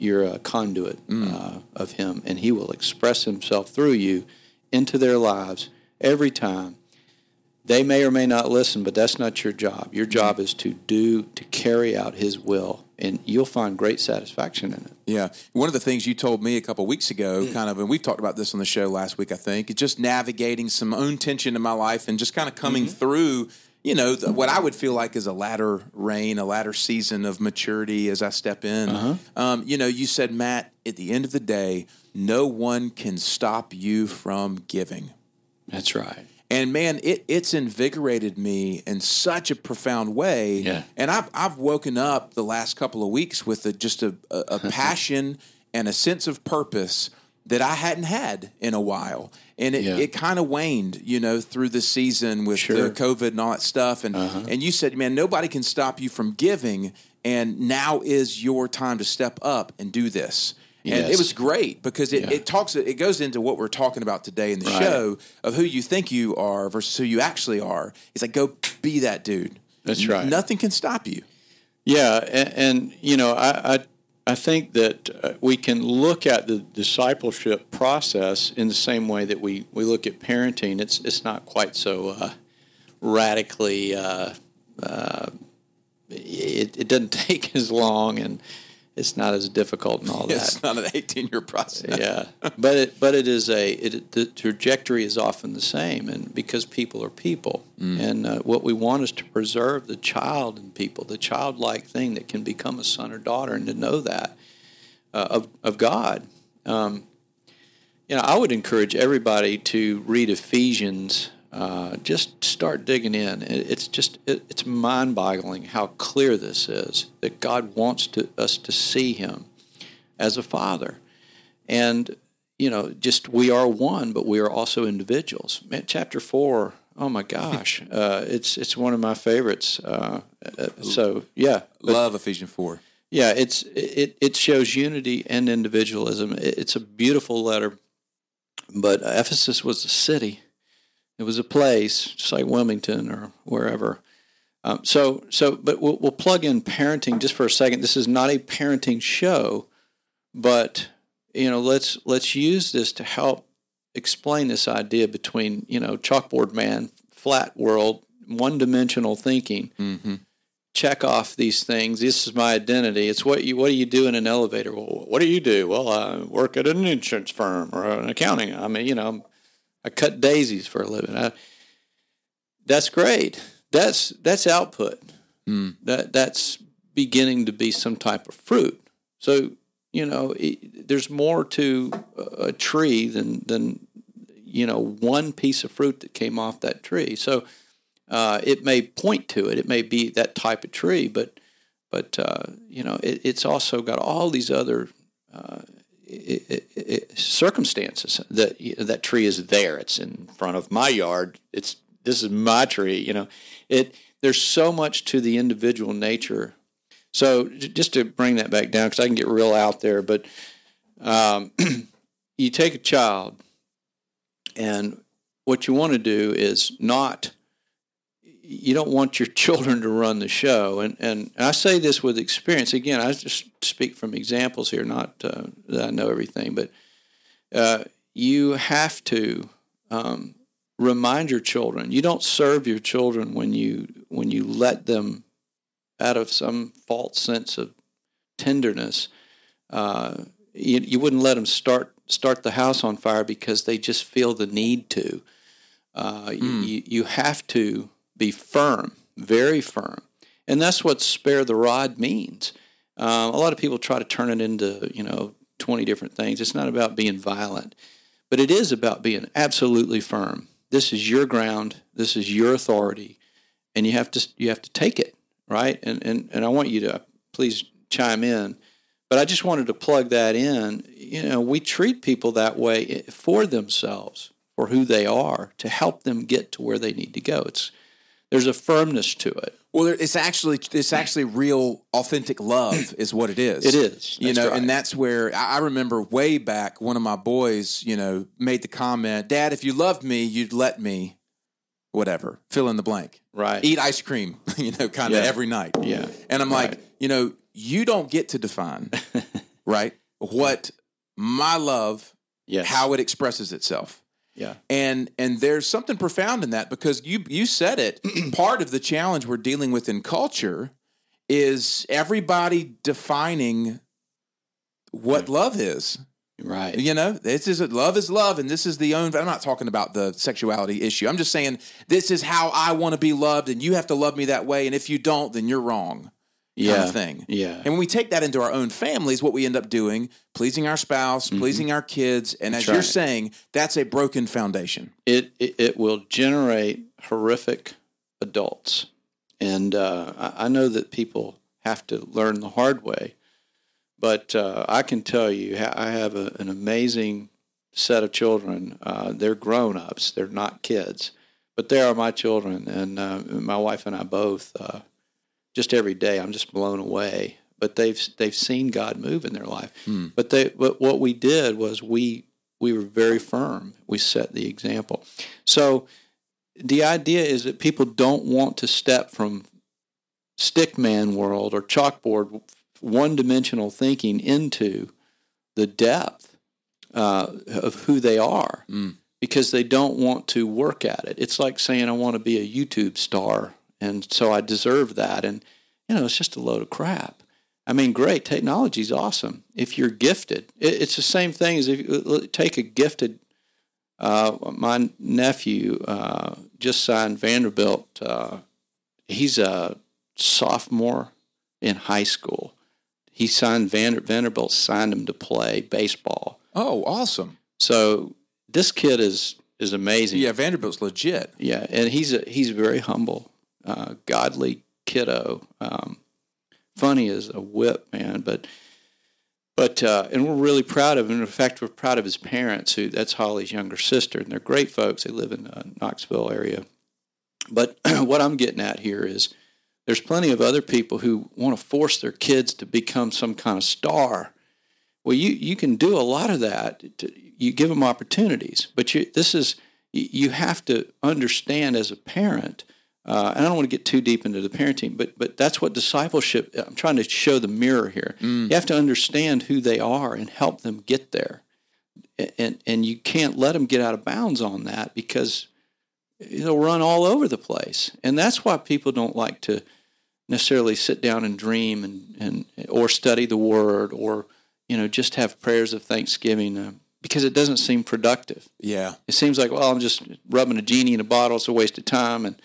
Speaker 3: you're a conduit mm. uh, of Him, and He will express Himself through you into their lives every time. They may or may not listen, but that's not your job. Your job is to do to carry out His will and you'll find great satisfaction in it.
Speaker 2: Yeah. One of the things you told me a couple weeks ago, mm. kind of, and we've talked about this on the show last week, I think, is just navigating some own tension in my life and just kind of coming mm-hmm. through, you know, the, what I would feel like is a latter rain, a latter season of maturity as I step in. Uh-huh. Um, you know, you said, Matt, at the end of the day, no one can stop you from giving.
Speaker 3: That's right.
Speaker 2: And man, it, it's invigorated me in such a profound way.
Speaker 3: Yeah.
Speaker 2: And I've, I've woken up the last couple of weeks with a, just a, a, a passion and a sense of purpose that I hadn't had in a while. And it,
Speaker 3: Yeah.
Speaker 2: it kind of waned, you know, through the season with
Speaker 3: Sure. Uh-huh.
Speaker 2: the COVID and all that stuff. And and you said, man, nobody can stop you from giving. And now is your time to step up and do this. And it was great because it,
Speaker 3: Yeah.
Speaker 2: it talks it goes into what we're talking about today in the
Speaker 3: Right.
Speaker 2: show of who you think you are versus who you actually are. It's like go be that dude.
Speaker 3: That's right.
Speaker 2: Nothing can stop you.
Speaker 3: Yeah, and, and you know, I, I I think that uh, we can look at the discipleship process in the same way that we, we look at parenting. It's it's not quite so uh, radically. Uh, uh, it, it doesn't take as long, and it's not as difficult and all that.
Speaker 2: It's not an 18 year process.
Speaker 3: yeah, but it but it is a it, the trajectory is often the same, and because people are people, and uh, what we want is to preserve the child in people, the childlike thing that can become a son or daughter, and to know that uh, of of God. Um, you know, I would encourage everybody to read Ephesians. Uh, just start digging in. It, it's just it, it's mind-boggling how clear this is that God wants to, us to see Him as a father. And, you know, just we are one, but we are also individuals. Man, chapter four. Oh my gosh, uh, it's it's one of my favorites. Uh, uh, so, yeah. But,
Speaker 2: Love Ephesians 4.
Speaker 3: yeah, it's it, it shows unity and individualism. It's a beautiful letter. But Ephesus was a city. It was a place, just like Wilmington or wherever. Um, so, so, but we'll, we'll plug in parenting just for a second. This is not a parenting show, but you know, let's let's use this to help explain this idea between you know chalkboard man, flat world, one dimensional thinking.
Speaker 2: Mm-hmm.
Speaker 3: Check off these things. This is my identity. It's what you what do you do in an elevator? Well, what do you do? Well, I work at an insurance firm or an accounting. I mean, you know, I cut daisies for a living. I, that's great. That's that's output. That that's beginning to be some type of fruit. So you know, it, there's more to a tree than than you know one piece of fruit that came off that tree. So uh, it may point to it. It may be that type of tree, but but uh, you know, it, it's also got all these other uh, i i i circumstances that that tree is there. It's in front of my yard. It's this is my tree. You know, it. There's so much to the individual nature. So just to bring that back down, because I can get real out there, but um, you take a child, and what you want to do is not. You don't want your children to run the show, and, and I say this with experience. Again, I just speak from examples here, not uh, that I know everything, but uh, you have to um, remind your children. You don't serve your children when you when you let them out of some false sense of tenderness. Uh, you, you wouldn't let them start start the house on fire because they just feel the need to. Uh, you, you you have to be firm, very firm, and that's what spare the rod means. Um, a lot of people try to turn it into you know twenty different things. It's not about being violent, but it is about being absolutely firm. This is your ground. This is your authority, and you have to you have to take it right. And and and I want you to please chime in. But I just wanted to plug that in. You know, we treat people that way for themselves, for who they are, to help them get to where they need to go. It's there's a firmness to it.
Speaker 2: Well, it's actually it's actually real, authentic love is what it is.
Speaker 3: It is.
Speaker 2: you know,
Speaker 3: right.
Speaker 2: and that's where I remember way back. One of my boys, you know, made the comment, "Dad, if you loved me, you'd let me, whatever, fill in the blank,
Speaker 3: Right.
Speaker 2: Eat ice cream, you know, kind of
Speaker 3: Yeah.
Speaker 2: every night."
Speaker 3: Yeah.
Speaker 2: and I'm
Speaker 3: Right.
Speaker 2: like, you know, you don't get to define, right, what my love,
Speaker 3: Yes.
Speaker 2: how it expresses itself
Speaker 3: Yeah.
Speaker 2: and and there's something profound in that because you you said it. Part of the challenge we're dealing with in culture is everybody defining what love is.
Speaker 3: Right.
Speaker 2: you know this is love is love and this is the own i'm not talking about the sexuality issue. I'm just saying this is how i want to be loved and you have to love me that way and if you don't then you're wrong
Speaker 3: Yeah.
Speaker 2: kind of thing
Speaker 3: Yeah.
Speaker 2: and when we take that into our own families, what we end up doing, pleasing our spouse, pleasing our kids, and as
Speaker 3: Mm-hmm.
Speaker 2: You're saying, that's a broken foundation.
Speaker 3: it, it, it will generate horrific adults. And uh, I, I know that people have to learn the hard way, but uh, I can tell you, I have a, an amazing set of children. Uh, they're grown ups. They're not kids, but they are my children, and uh, my wife and I both. Just every day, I'm just blown away. But they've they've seen God move in their life.
Speaker 2: Hmm.
Speaker 3: But they but what we did was we we were very firm. We set the example. So the idea is that people don't want to step from stickman world or chalkboard one dimensional thinking into the depth uh, of who they are
Speaker 2: Mm.
Speaker 3: because they don't want to work at it. It's like saying, I want to be a YouTube star, and so I deserve that. And, you know, it's just a load of crap. I mean, great, technology's awesome. If you're gifted, it, it's the same thing as if you take a gifted. Uh, my nephew uh, just signed Vanderbilt. Uh, he's a sophomore in high school. He signed Vander, Vanderbilt signed him to play baseball.
Speaker 2: Oh, awesome.
Speaker 3: So this kid is is amazing.
Speaker 2: Yeah, Vanderbilt's legit.
Speaker 3: Yeah, and he's a, he's very humble, uh, godly kiddo. Um, funny as a whip, man. But but uh, and we're really proud of him. In fact, we're proud of his parents. Who that's Holly's younger sister, and they're great folks. They live in the Knoxville area. But what I'm getting at here is there's plenty of other people who want to force their kids to become some kind of star. Well, you you can do a lot of that. To, you give them opportunities, but you this is you have to understand as a parent. Uh, and I don't want to get too deep into the parenting, but but that's what discipleship. I'm trying to show the mirror here. You have to understand who they are and help them get there, and and you can't let them get out of bounds on that because it'll run all over the place. And that's why people don't like to necessarily sit down and dream and, and or study the word or you know just have prayers of thanksgiving uh, because it doesn't seem productive.
Speaker 2: Yeah.
Speaker 3: It seems like well I'm just rubbing a genie in a bottle. It's a waste of time and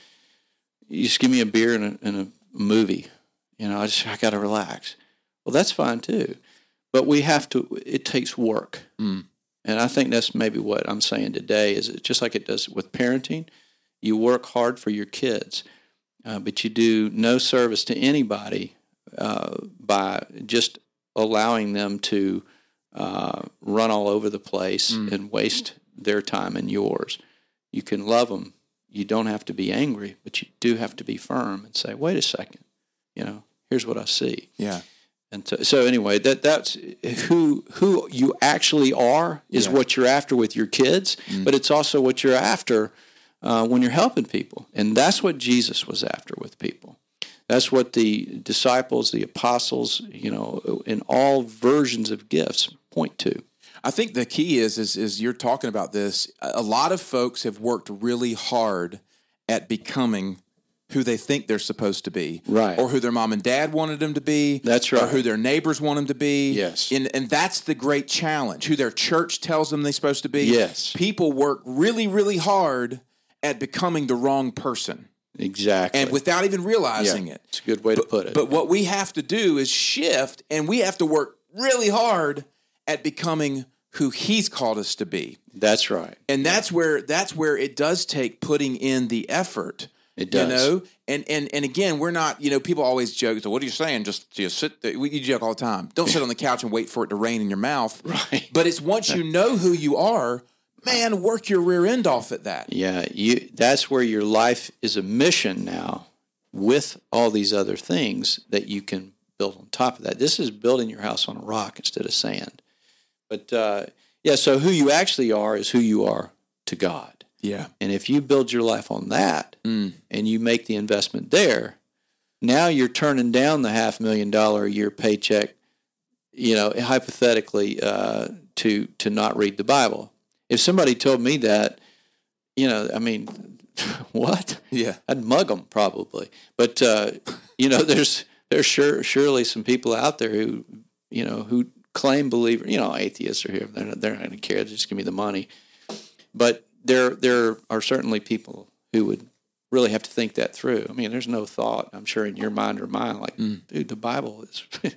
Speaker 3: you just give me a beer and a, and a movie. You know I just I got to relax. Well that's fine too, but we have to. It takes work.
Speaker 2: Mm.
Speaker 3: And I think that's maybe what I'm saying today is it just like it does with parenting, you work hard for your kids, uh, but you do no service to anybody uh, by just allowing them to uh, run all over the place and waste their time and yours. You can love them. You don't have to be angry, but you do have to be firm and say, "Wait a second, you know, here's what I see."
Speaker 2: Yeah.
Speaker 3: And so, so anyway, that that's who who you actually are is
Speaker 2: Yeah.
Speaker 3: what you're after with your kids, but it's also what you're after uh, when you're helping people, and that's what Jesus was after with people. That's what the disciples, the apostles, you know, in all versions of gifts point to.
Speaker 2: I think the key is, is is you're talking about this. A lot of folks have worked really hard at becoming who they think they're supposed to be,
Speaker 3: Right.
Speaker 2: Or who their mom and dad wanted them to be.
Speaker 3: That's right.
Speaker 2: Or who their neighbors want them to be.
Speaker 3: Yes.
Speaker 2: And and that's the great challenge. Who their church tells them they're supposed to be.
Speaker 3: Yes.
Speaker 2: People work really really hard at becoming the wrong person,
Speaker 3: Exactly.
Speaker 2: and without even realizing
Speaker 3: yeah,
Speaker 2: it.
Speaker 3: it's a good way to put it.
Speaker 2: But what we have to do is shift, and we have to work really hard at becoming who He's called us to be.
Speaker 3: that's right.
Speaker 2: And that's where that's where it does take putting in the effort.
Speaker 3: It does.
Speaker 2: You know, and and and again, we're not. You know, people always joke. So, what are you saying? Just just sit. There. We, you joke all the time. Don't sit on the couch and wait for it to rain in your mouth.
Speaker 3: Right.
Speaker 2: But it's once you know who you are, man, work your rear end off at that.
Speaker 3: Yeah, you that's where your life is a mission now with all these other things that you can build on top of that. This is building your house on a rock instead of sand. But uh, yeah, so who you actually are is who you are to God.
Speaker 2: Yeah.
Speaker 3: And if you build your life on that
Speaker 2: Mm.
Speaker 3: and you make the investment there, now you're turning down the half million dollar a year paycheck, you know, hypothetically, uh, to to not read the Bible. If somebody told me that, you know, I mean, what?
Speaker 2: Yeah.
Speaker 3: I'd mug them probably. But uh, you know, there's there's sure surely some people out there who you know who claim believer. You know, atheists are here. They're not, they're not going to care. Just give me the money. But there there are certainly people who would really have to think that through. I mean, there's no thought I'm sure in your mind or mine like, mm. dude, the Bible is.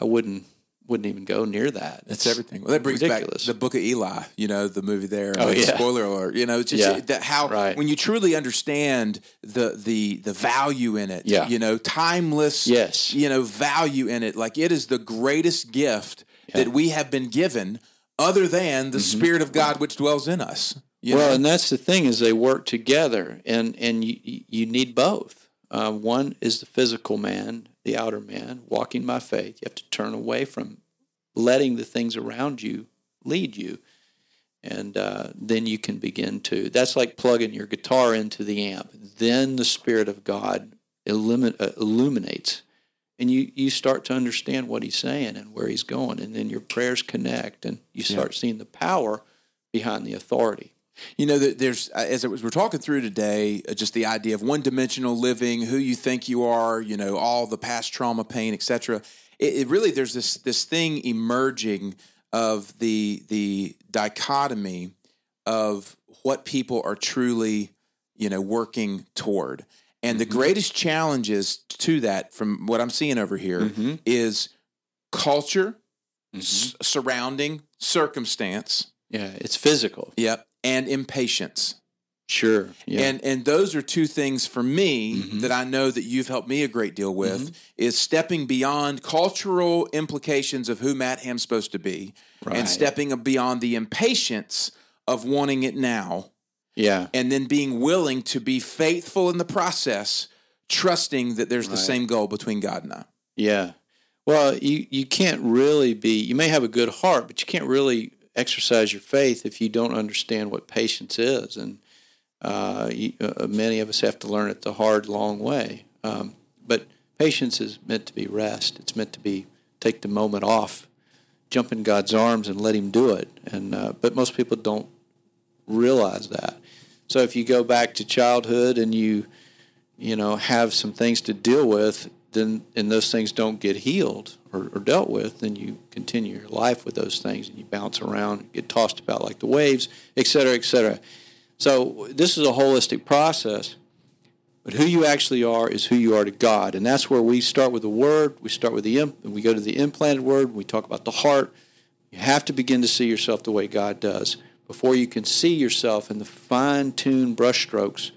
Speaker 3: I wouldn't wouldn't even go near that.
Speaker 2: That's
Speaker 3: It's
Speaker 2: everything. Well, that brings
Speaker 3: ridiculous.
Speaker 2: back the Book of Eli. You know, the movie there.
Speaker 3: Oh, uh,
Speaker 2: Like,
Speaker 3: yeah.
Speaker 2: Spoiler alert. You know, it's just
Speaker 3: Yeah.
Speaker 2: that how
Speaker 3: Right.
Speaker 2: when you truly understand the the the value in it.
Speaker 3: Yeah.
Speaker 2: You know, timeless.
Speaker 3: Yes.
Speaker 2: You know, value in it. Like it is the greatest gift
Speaker 3: Yeah.
Speaker 2: that we have been given other than the mm-hmm. Spirit of God which dwells in us. you
Speaker 3: well,
Speaker 2: know?
Speaker 3: and that's the thing is they work together, and and you you need both. Uh, one is the physical man, the outer man, walking by faith. You have to turn away from letting the things around you lead you, and uh, then you can begin to. That's like plugging your guitar into the amp. Then the Spirit of God illumi- uh, illuminates, and you you start to understand what He's saying and where He's going, and then your prayers connect, and you start seeing the power behind the authority.
Speaker 2: You know, that there's uh, as it was we're talking through today, uh, just the idea of one-dimensional living, who you think you are, you know, all the past trauma, pain, etc. It, it really there's this this thing emerging of the the dichotomy of what people are truly, you know, working toward, and the mm-hmm. greatest challenges to that, from what I'm seeing over here, mm-hmm. is culture mm-hmm. s- surrounding circumstance.
Speaker 3: Yeah, it's physical.
Speaker 2: Yep. And impatience.
Speaker 3: Sure. Yeah.
Speaker 2: And and those are two things for me
Speaker 3: Mm-hmm.
Speaker 2: that I know that you've helped me a great deal with is stepping beyond cultural implications of who Matt Ham's supposed to be
Speaker 3: Right.
Speaker 2: and stepping beyond the impatience of wanting it now
Speaker 3: yeah.
Speaker 2: and then being willing to be faithful in the process, trusting that there's the same goal between God and I.
Speaker 3: Yeah. Well, you, you can't really be, you may have a good heart, but you can't really exercise your faith if you don't understand what patience is. And uh, you, uh, many of us have to learn it the hard, long way. Um, but patience is meant to be rest. It's meant to be take the moment off, jump in God's arms and let Him do it. And uh, but most people don't realize that. So if you go back to childhood and you you know have some things to deal with, then and those things don't get healed or, or dealt with, then you continue your life with those things and you bounce around, get tossed about like the waves, et cetera, et cetera. So this is a holistic process. But who you actually are is who you are to God, and that's where we start with the Word. We start with the imp, and we go to the implanted Word. We talk about the heart. You have to begin to see yourself the way God does before you can see yourself in the fine-tuned brushstrokes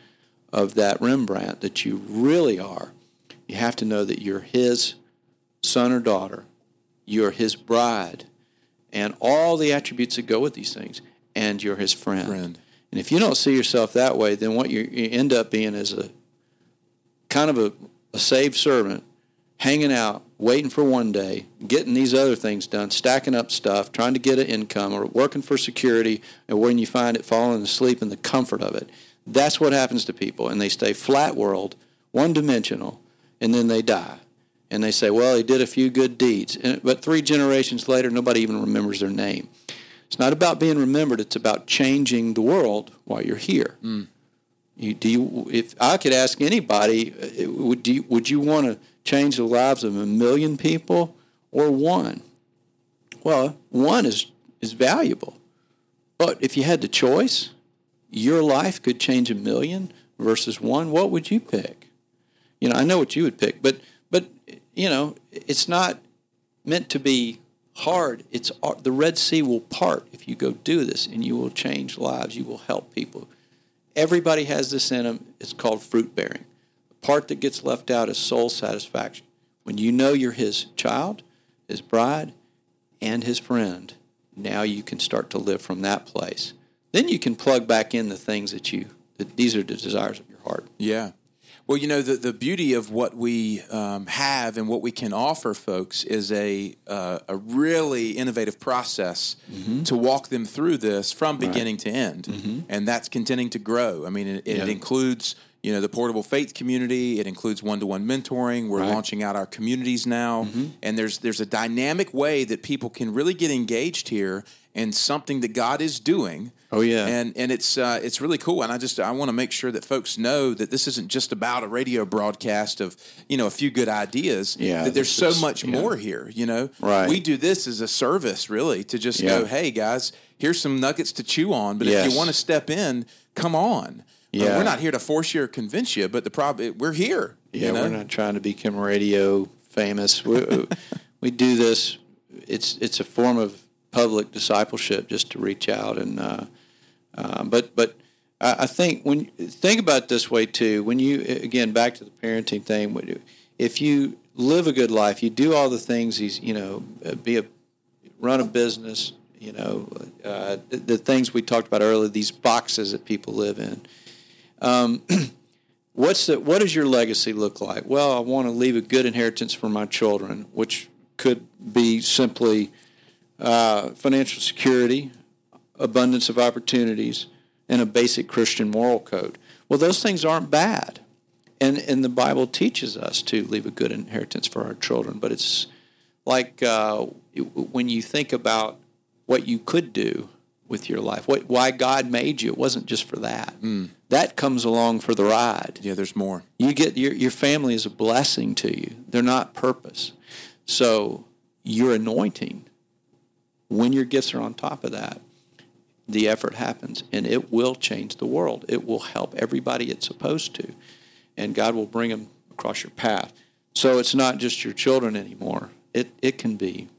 Speaker 3: of that Rembrandt that you really are. You have to know that you're His son or daughter. You're His bride, and all the attributes that go with these things. And you're His friend.
Speaker 2: Friend.
Speaker 3: And if you don't see yourself that way, then what you, you end up being is a kind of a, a saved servant hanging out, waiting for one day, getting these other things done, stacking up stuff, trying to get an income, or working for security, and when you find it, falling asleep in the comfort of it. That's what happens to people, and they stay flat world, one dimensional, and then they die. And they say, well, he did a few good deeds. And, but three generations later, nobody even remembers their name. It's not about being remembered, it's about changing the world while you're here. You, do you, if I could ask anybody, uh, would you, would you want to change the lives of a million people or one? Well, one is, is valuable. But if you had the choice, your life could change a million versus one, what would you pick? You know, I know what you would pick, but, but you know, it's not meant to be hard. It's uh, the Red Sea will part if you go do this, and you will change lives. You will help people. Everybody has this in them. It's called fruit bearing. The part that gets left out is soul satisfaction. When you know you're His child, His bride, and His friend, now you can start to live from that place. Then you can plug back in the things that you. That these are the desires of your heart.
Speaker 2: Yeah. Well, you know, the, the beauty of what we um, have and what we can offer folks is a, uh, a really innovative process to walk them through this from beginning to end. And that's continuing to grow. I mean, it, it
Speaker 3: Yeah.
Speaker 2: includes, you know, the portable faith community. It includes one-to-one mentoring. We're
Speaker 3: Right.
Speaker 2: launching out our communities now. And there's, there's a dynamic way that people can really get engaged here in something that God is doing.
Speaker 3: Oh, yeah.
Speaker 2: And and it's uh, it's really cool. And I just I want to make sure that folks know that this isn't just about a radio broadcast of you know a few good ideas.
Speaker 3: Yeah,
Speaker 2: that there's so
Speaker 3: is-
Speaker 2: much
Speaker 3: yeah.
Speaker 2: more here. You know,
Speaker 3: Right.
Speaker 2: We do this as a service, really, to just
Speaker 3: Yeah.
Speaker 2: go, hey guys, here's some nuggets to chew on. But if you want to step in, come on. Uh,
Speaker 3: Yeah.
Speaker 2: we're not here to force you or convince you, but the problem we're here.
Speaker 3: Yeah,
Speaker 2: you know?
Speaker 3: we're not trying to become radio famous. We, we do this. It's it's a form of public discipleship just to reach out and. Uh, uh, but but I, I think when think about this way too. When you again back to the parenting thing, if you live a good life, you do all the things. He's you know uh, be a run a business, you know, uh, the, the, things we talked about earlier, these boxes that people live in. Um, what's the, what does your legacy look like? Well, I want to leave a good inheritance for my children, which could be simply uh, financial security, abundance of opportunities, and a basic Christian moral code. Well, those things aren't bad. And, and the Bible teaches us to leave a good inheritance for our children. But it's like uh, when you think about what you could do with your life, what, why God made you, it wasn't just for that. Mm. That comes along for the ride.
Speaker 2: Yeah, there's more.
Speaker 3: You get your, your family is a blessing to you. They're not purpose. So your anointing, when your gifts are on top of that, the effort happens and it will change the world. It will help everybody it's supposed to. And God will bring them across your path. So it's not just your children anymore. It it can be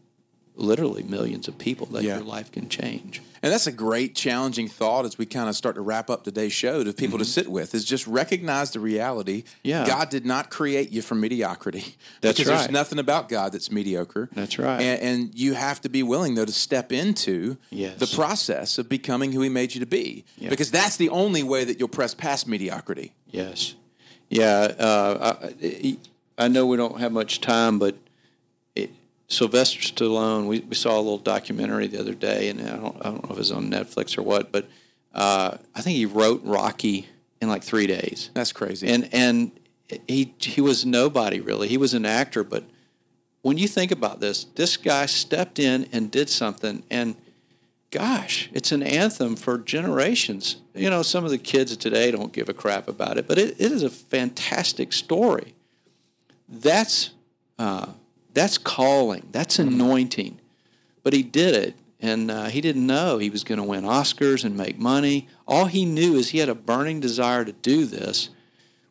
Speaker 3: literally millions of people that yeah. your life can change.
Speaker 2: And that's a great challenging thought as we kind of start to wrap up today's show to people mm-hmm. to sit with is just recognize the reality. Yeah. God did not create you for mediocrity.
Speaker 3: That's
Speaker 2: because
Speaker 3: right.
Speaker 2: there's nothing about God that's mediocre.
Speaker 3: That's right.
Speaker 2: And, and you have to be willing though to step into
Speaker 3: yes.
Speaker 2: the process of becoming who He made you to be. Yeah. Because that's the only way that you'll press past mediocrity.
Speaker 3: Yes. Yeah. Uh, I, I know we don't have much time, but Sylvester Stallone. We, we saw a little documentary the other day, and I don't I don't know if it was on Netflix or what, but uh, I think he wrote Rocky in like three days.
Speaker 2: That's crazy.
Speaker 3: And and he he was nobody really. He was an actor, but when you think about this, this guy stepped in and did something, and gosh, it's an anthem for generations. You know, some of the kids today don't give a crap about it, but it, it is a fantastic story. That's uh, that's calling. That's mm-hmm. anointing. But he did it, and uh, he didn't know he was going to win Oscars and make money. All he knew is he had a burning desire to do this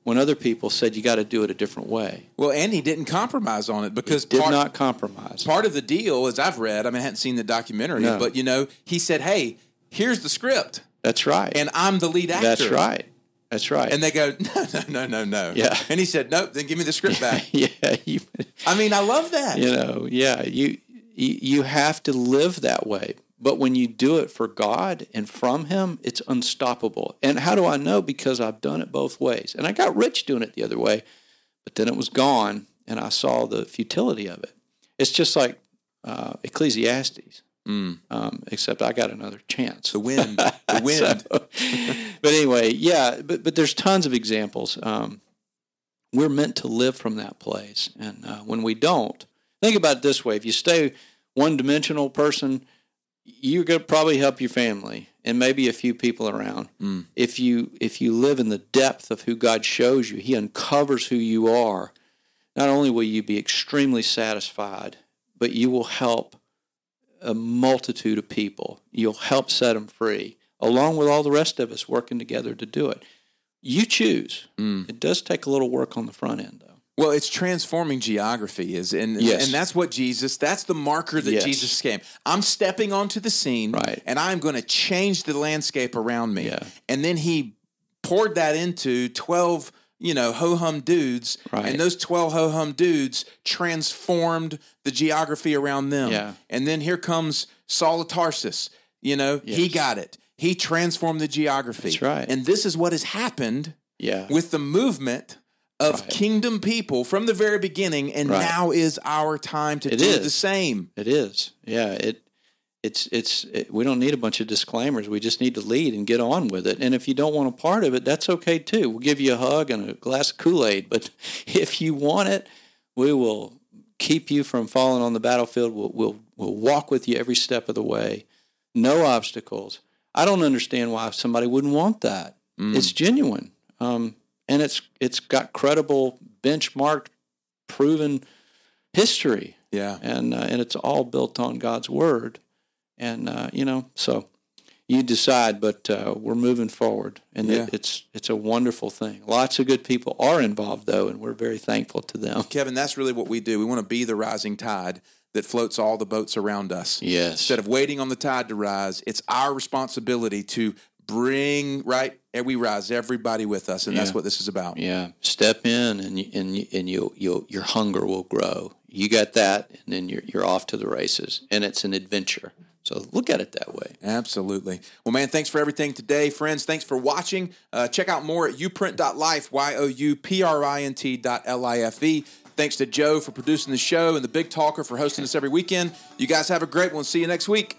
Speaker 3: when other people said you got to do it a different way.
Speaker 2: Well, and he didn't compromise on it because
Speaker 3: he did part, not compromise.
Speaker 2: Part of the deal, as I've read, I mean, I hadn't seen the documentary, no. but you know, he said, "Hey, here's the script."
Speaker 3: That's right.
Speaker 2: And I'm the lead actor.
Speaker 3: That's right. That's right.
Speaker 2: And they go, no, no, no, no, no.
Speaker 3: Yeah.
Speaker 2: And he said, nope. Then give me the script back.
Speaker 3: yeah. You,
Speaker 2: I mean, I love that.
Speaker 3: You know, yeah. You, you you have to live that way. But when you do it for God and from Him, it's unstoppable. And how do I know? Because I've done it both ways. And I got rich doing it the other way, but then it was gone, and I saw the futility of it. It's just like uh, Ecclesiastes. Mm. Um, except I got another chance.
Speaker 2: The wind, the wind.
Speaker 3: so, but anyway, yeah. But but there's tons of examples. Um, we're meant to live from that place, and uh, when we don't, think about it this way: if you stay one-dimensional person, you're going to probably help your family and maybe a few people around. Mm. If you if you live in the depth of who God shows you, He uncovers who you are. Not only will you be extremely satisfied, but you will help a multitude of people. You'll help set them free, along with all the rest of us working together to do it. You choose. Mm. It does take a little work on the front end, though.
Speaker 2: Well, it's transforming geography, is and
Speaker 3: yes.
Speaker 2: and that's what Jesus. That's the marker that
Speaker 3: yes.
Speaker 2: Jesus came. I'm stepping onto the scene,
Speaker 3: right.
Speaker 2: and I'm going to change the landscape around me.
Speaker 3: Yeah.
Speaker 2: And then he poured that into twelve you know, ho hum dudes.
Speaker 3: Right.
Speaker 2: And those 12 ho hum dudes transformed the geography around them.
Speaker 3: Yeah.
Speaker 2: And then here comes Saul of Tarsus. You know,
Speaker 3: yes.
Speaker 2: he got it. He transformed the geography.
Speaker 3: That's right.
Speaker 2: And this is what has happened
Speaker 3: yeah.
Speaker 2: with the movement of
Speaker 3: right.
Speaker 2: kingdom people from the very beginning. And
Speaker 3: right.
Speaker 2: now is our time to
Speaker 3: it
Speaker 2: do
Speaker 3: is.
Speaker 2: the same.
Speaker 3: It is. Yeah. It it's it's it, we don't need a bunch of disclaimers. We just need to lead and get on with it. And if you don't want a part of it, that's okay too. We'll give you a hug and a glass of Kool Aid. But if you want it, we will keep you from falling on the battlefield. We'll, we'll we'll walk with you every step of the way. No obstacles. I don't understand why somebody wouldn't want that. Mm. It's genuine, um, and it's it's got credible, benchmarked, proven history.
Speaker 2: Yeah,
Speaker 3: and uh, and it's all built on God's word and uh, you know, so you decide. But uh, we're moving forward, and
Speaker 2: yeah.
Speaker 3: it, it's it's a wonderful thing. Lots of good people are involved, though, and we're very thankful to them.
Speaker 2: Kevin, that's really what we do. We want to be the rising tide that floats all the boats around us.
Speaker 3: Yes.
Speaker 2: Instead of waiting on the tide to rise, it's our responsibility to bring right we rise everybody with us and
Speaker 3: yeah.
Speaker 2: that's what this is about
Speaker 3: yeah step in and you, and you, and you you your hunger will grow you got that and then you're you're off to the races and it's an adventure So look at it that way.
Speaker 2: Absolutely. Well, man, thanks for everything today, friends. Thanks for watching. Uh, check out more at youprint.life, Y O U P R I N T dot L I F E. Thanks to Joe for producing the show and the Big Talker for hosting us every weekend. You guys have a great one. See you next week.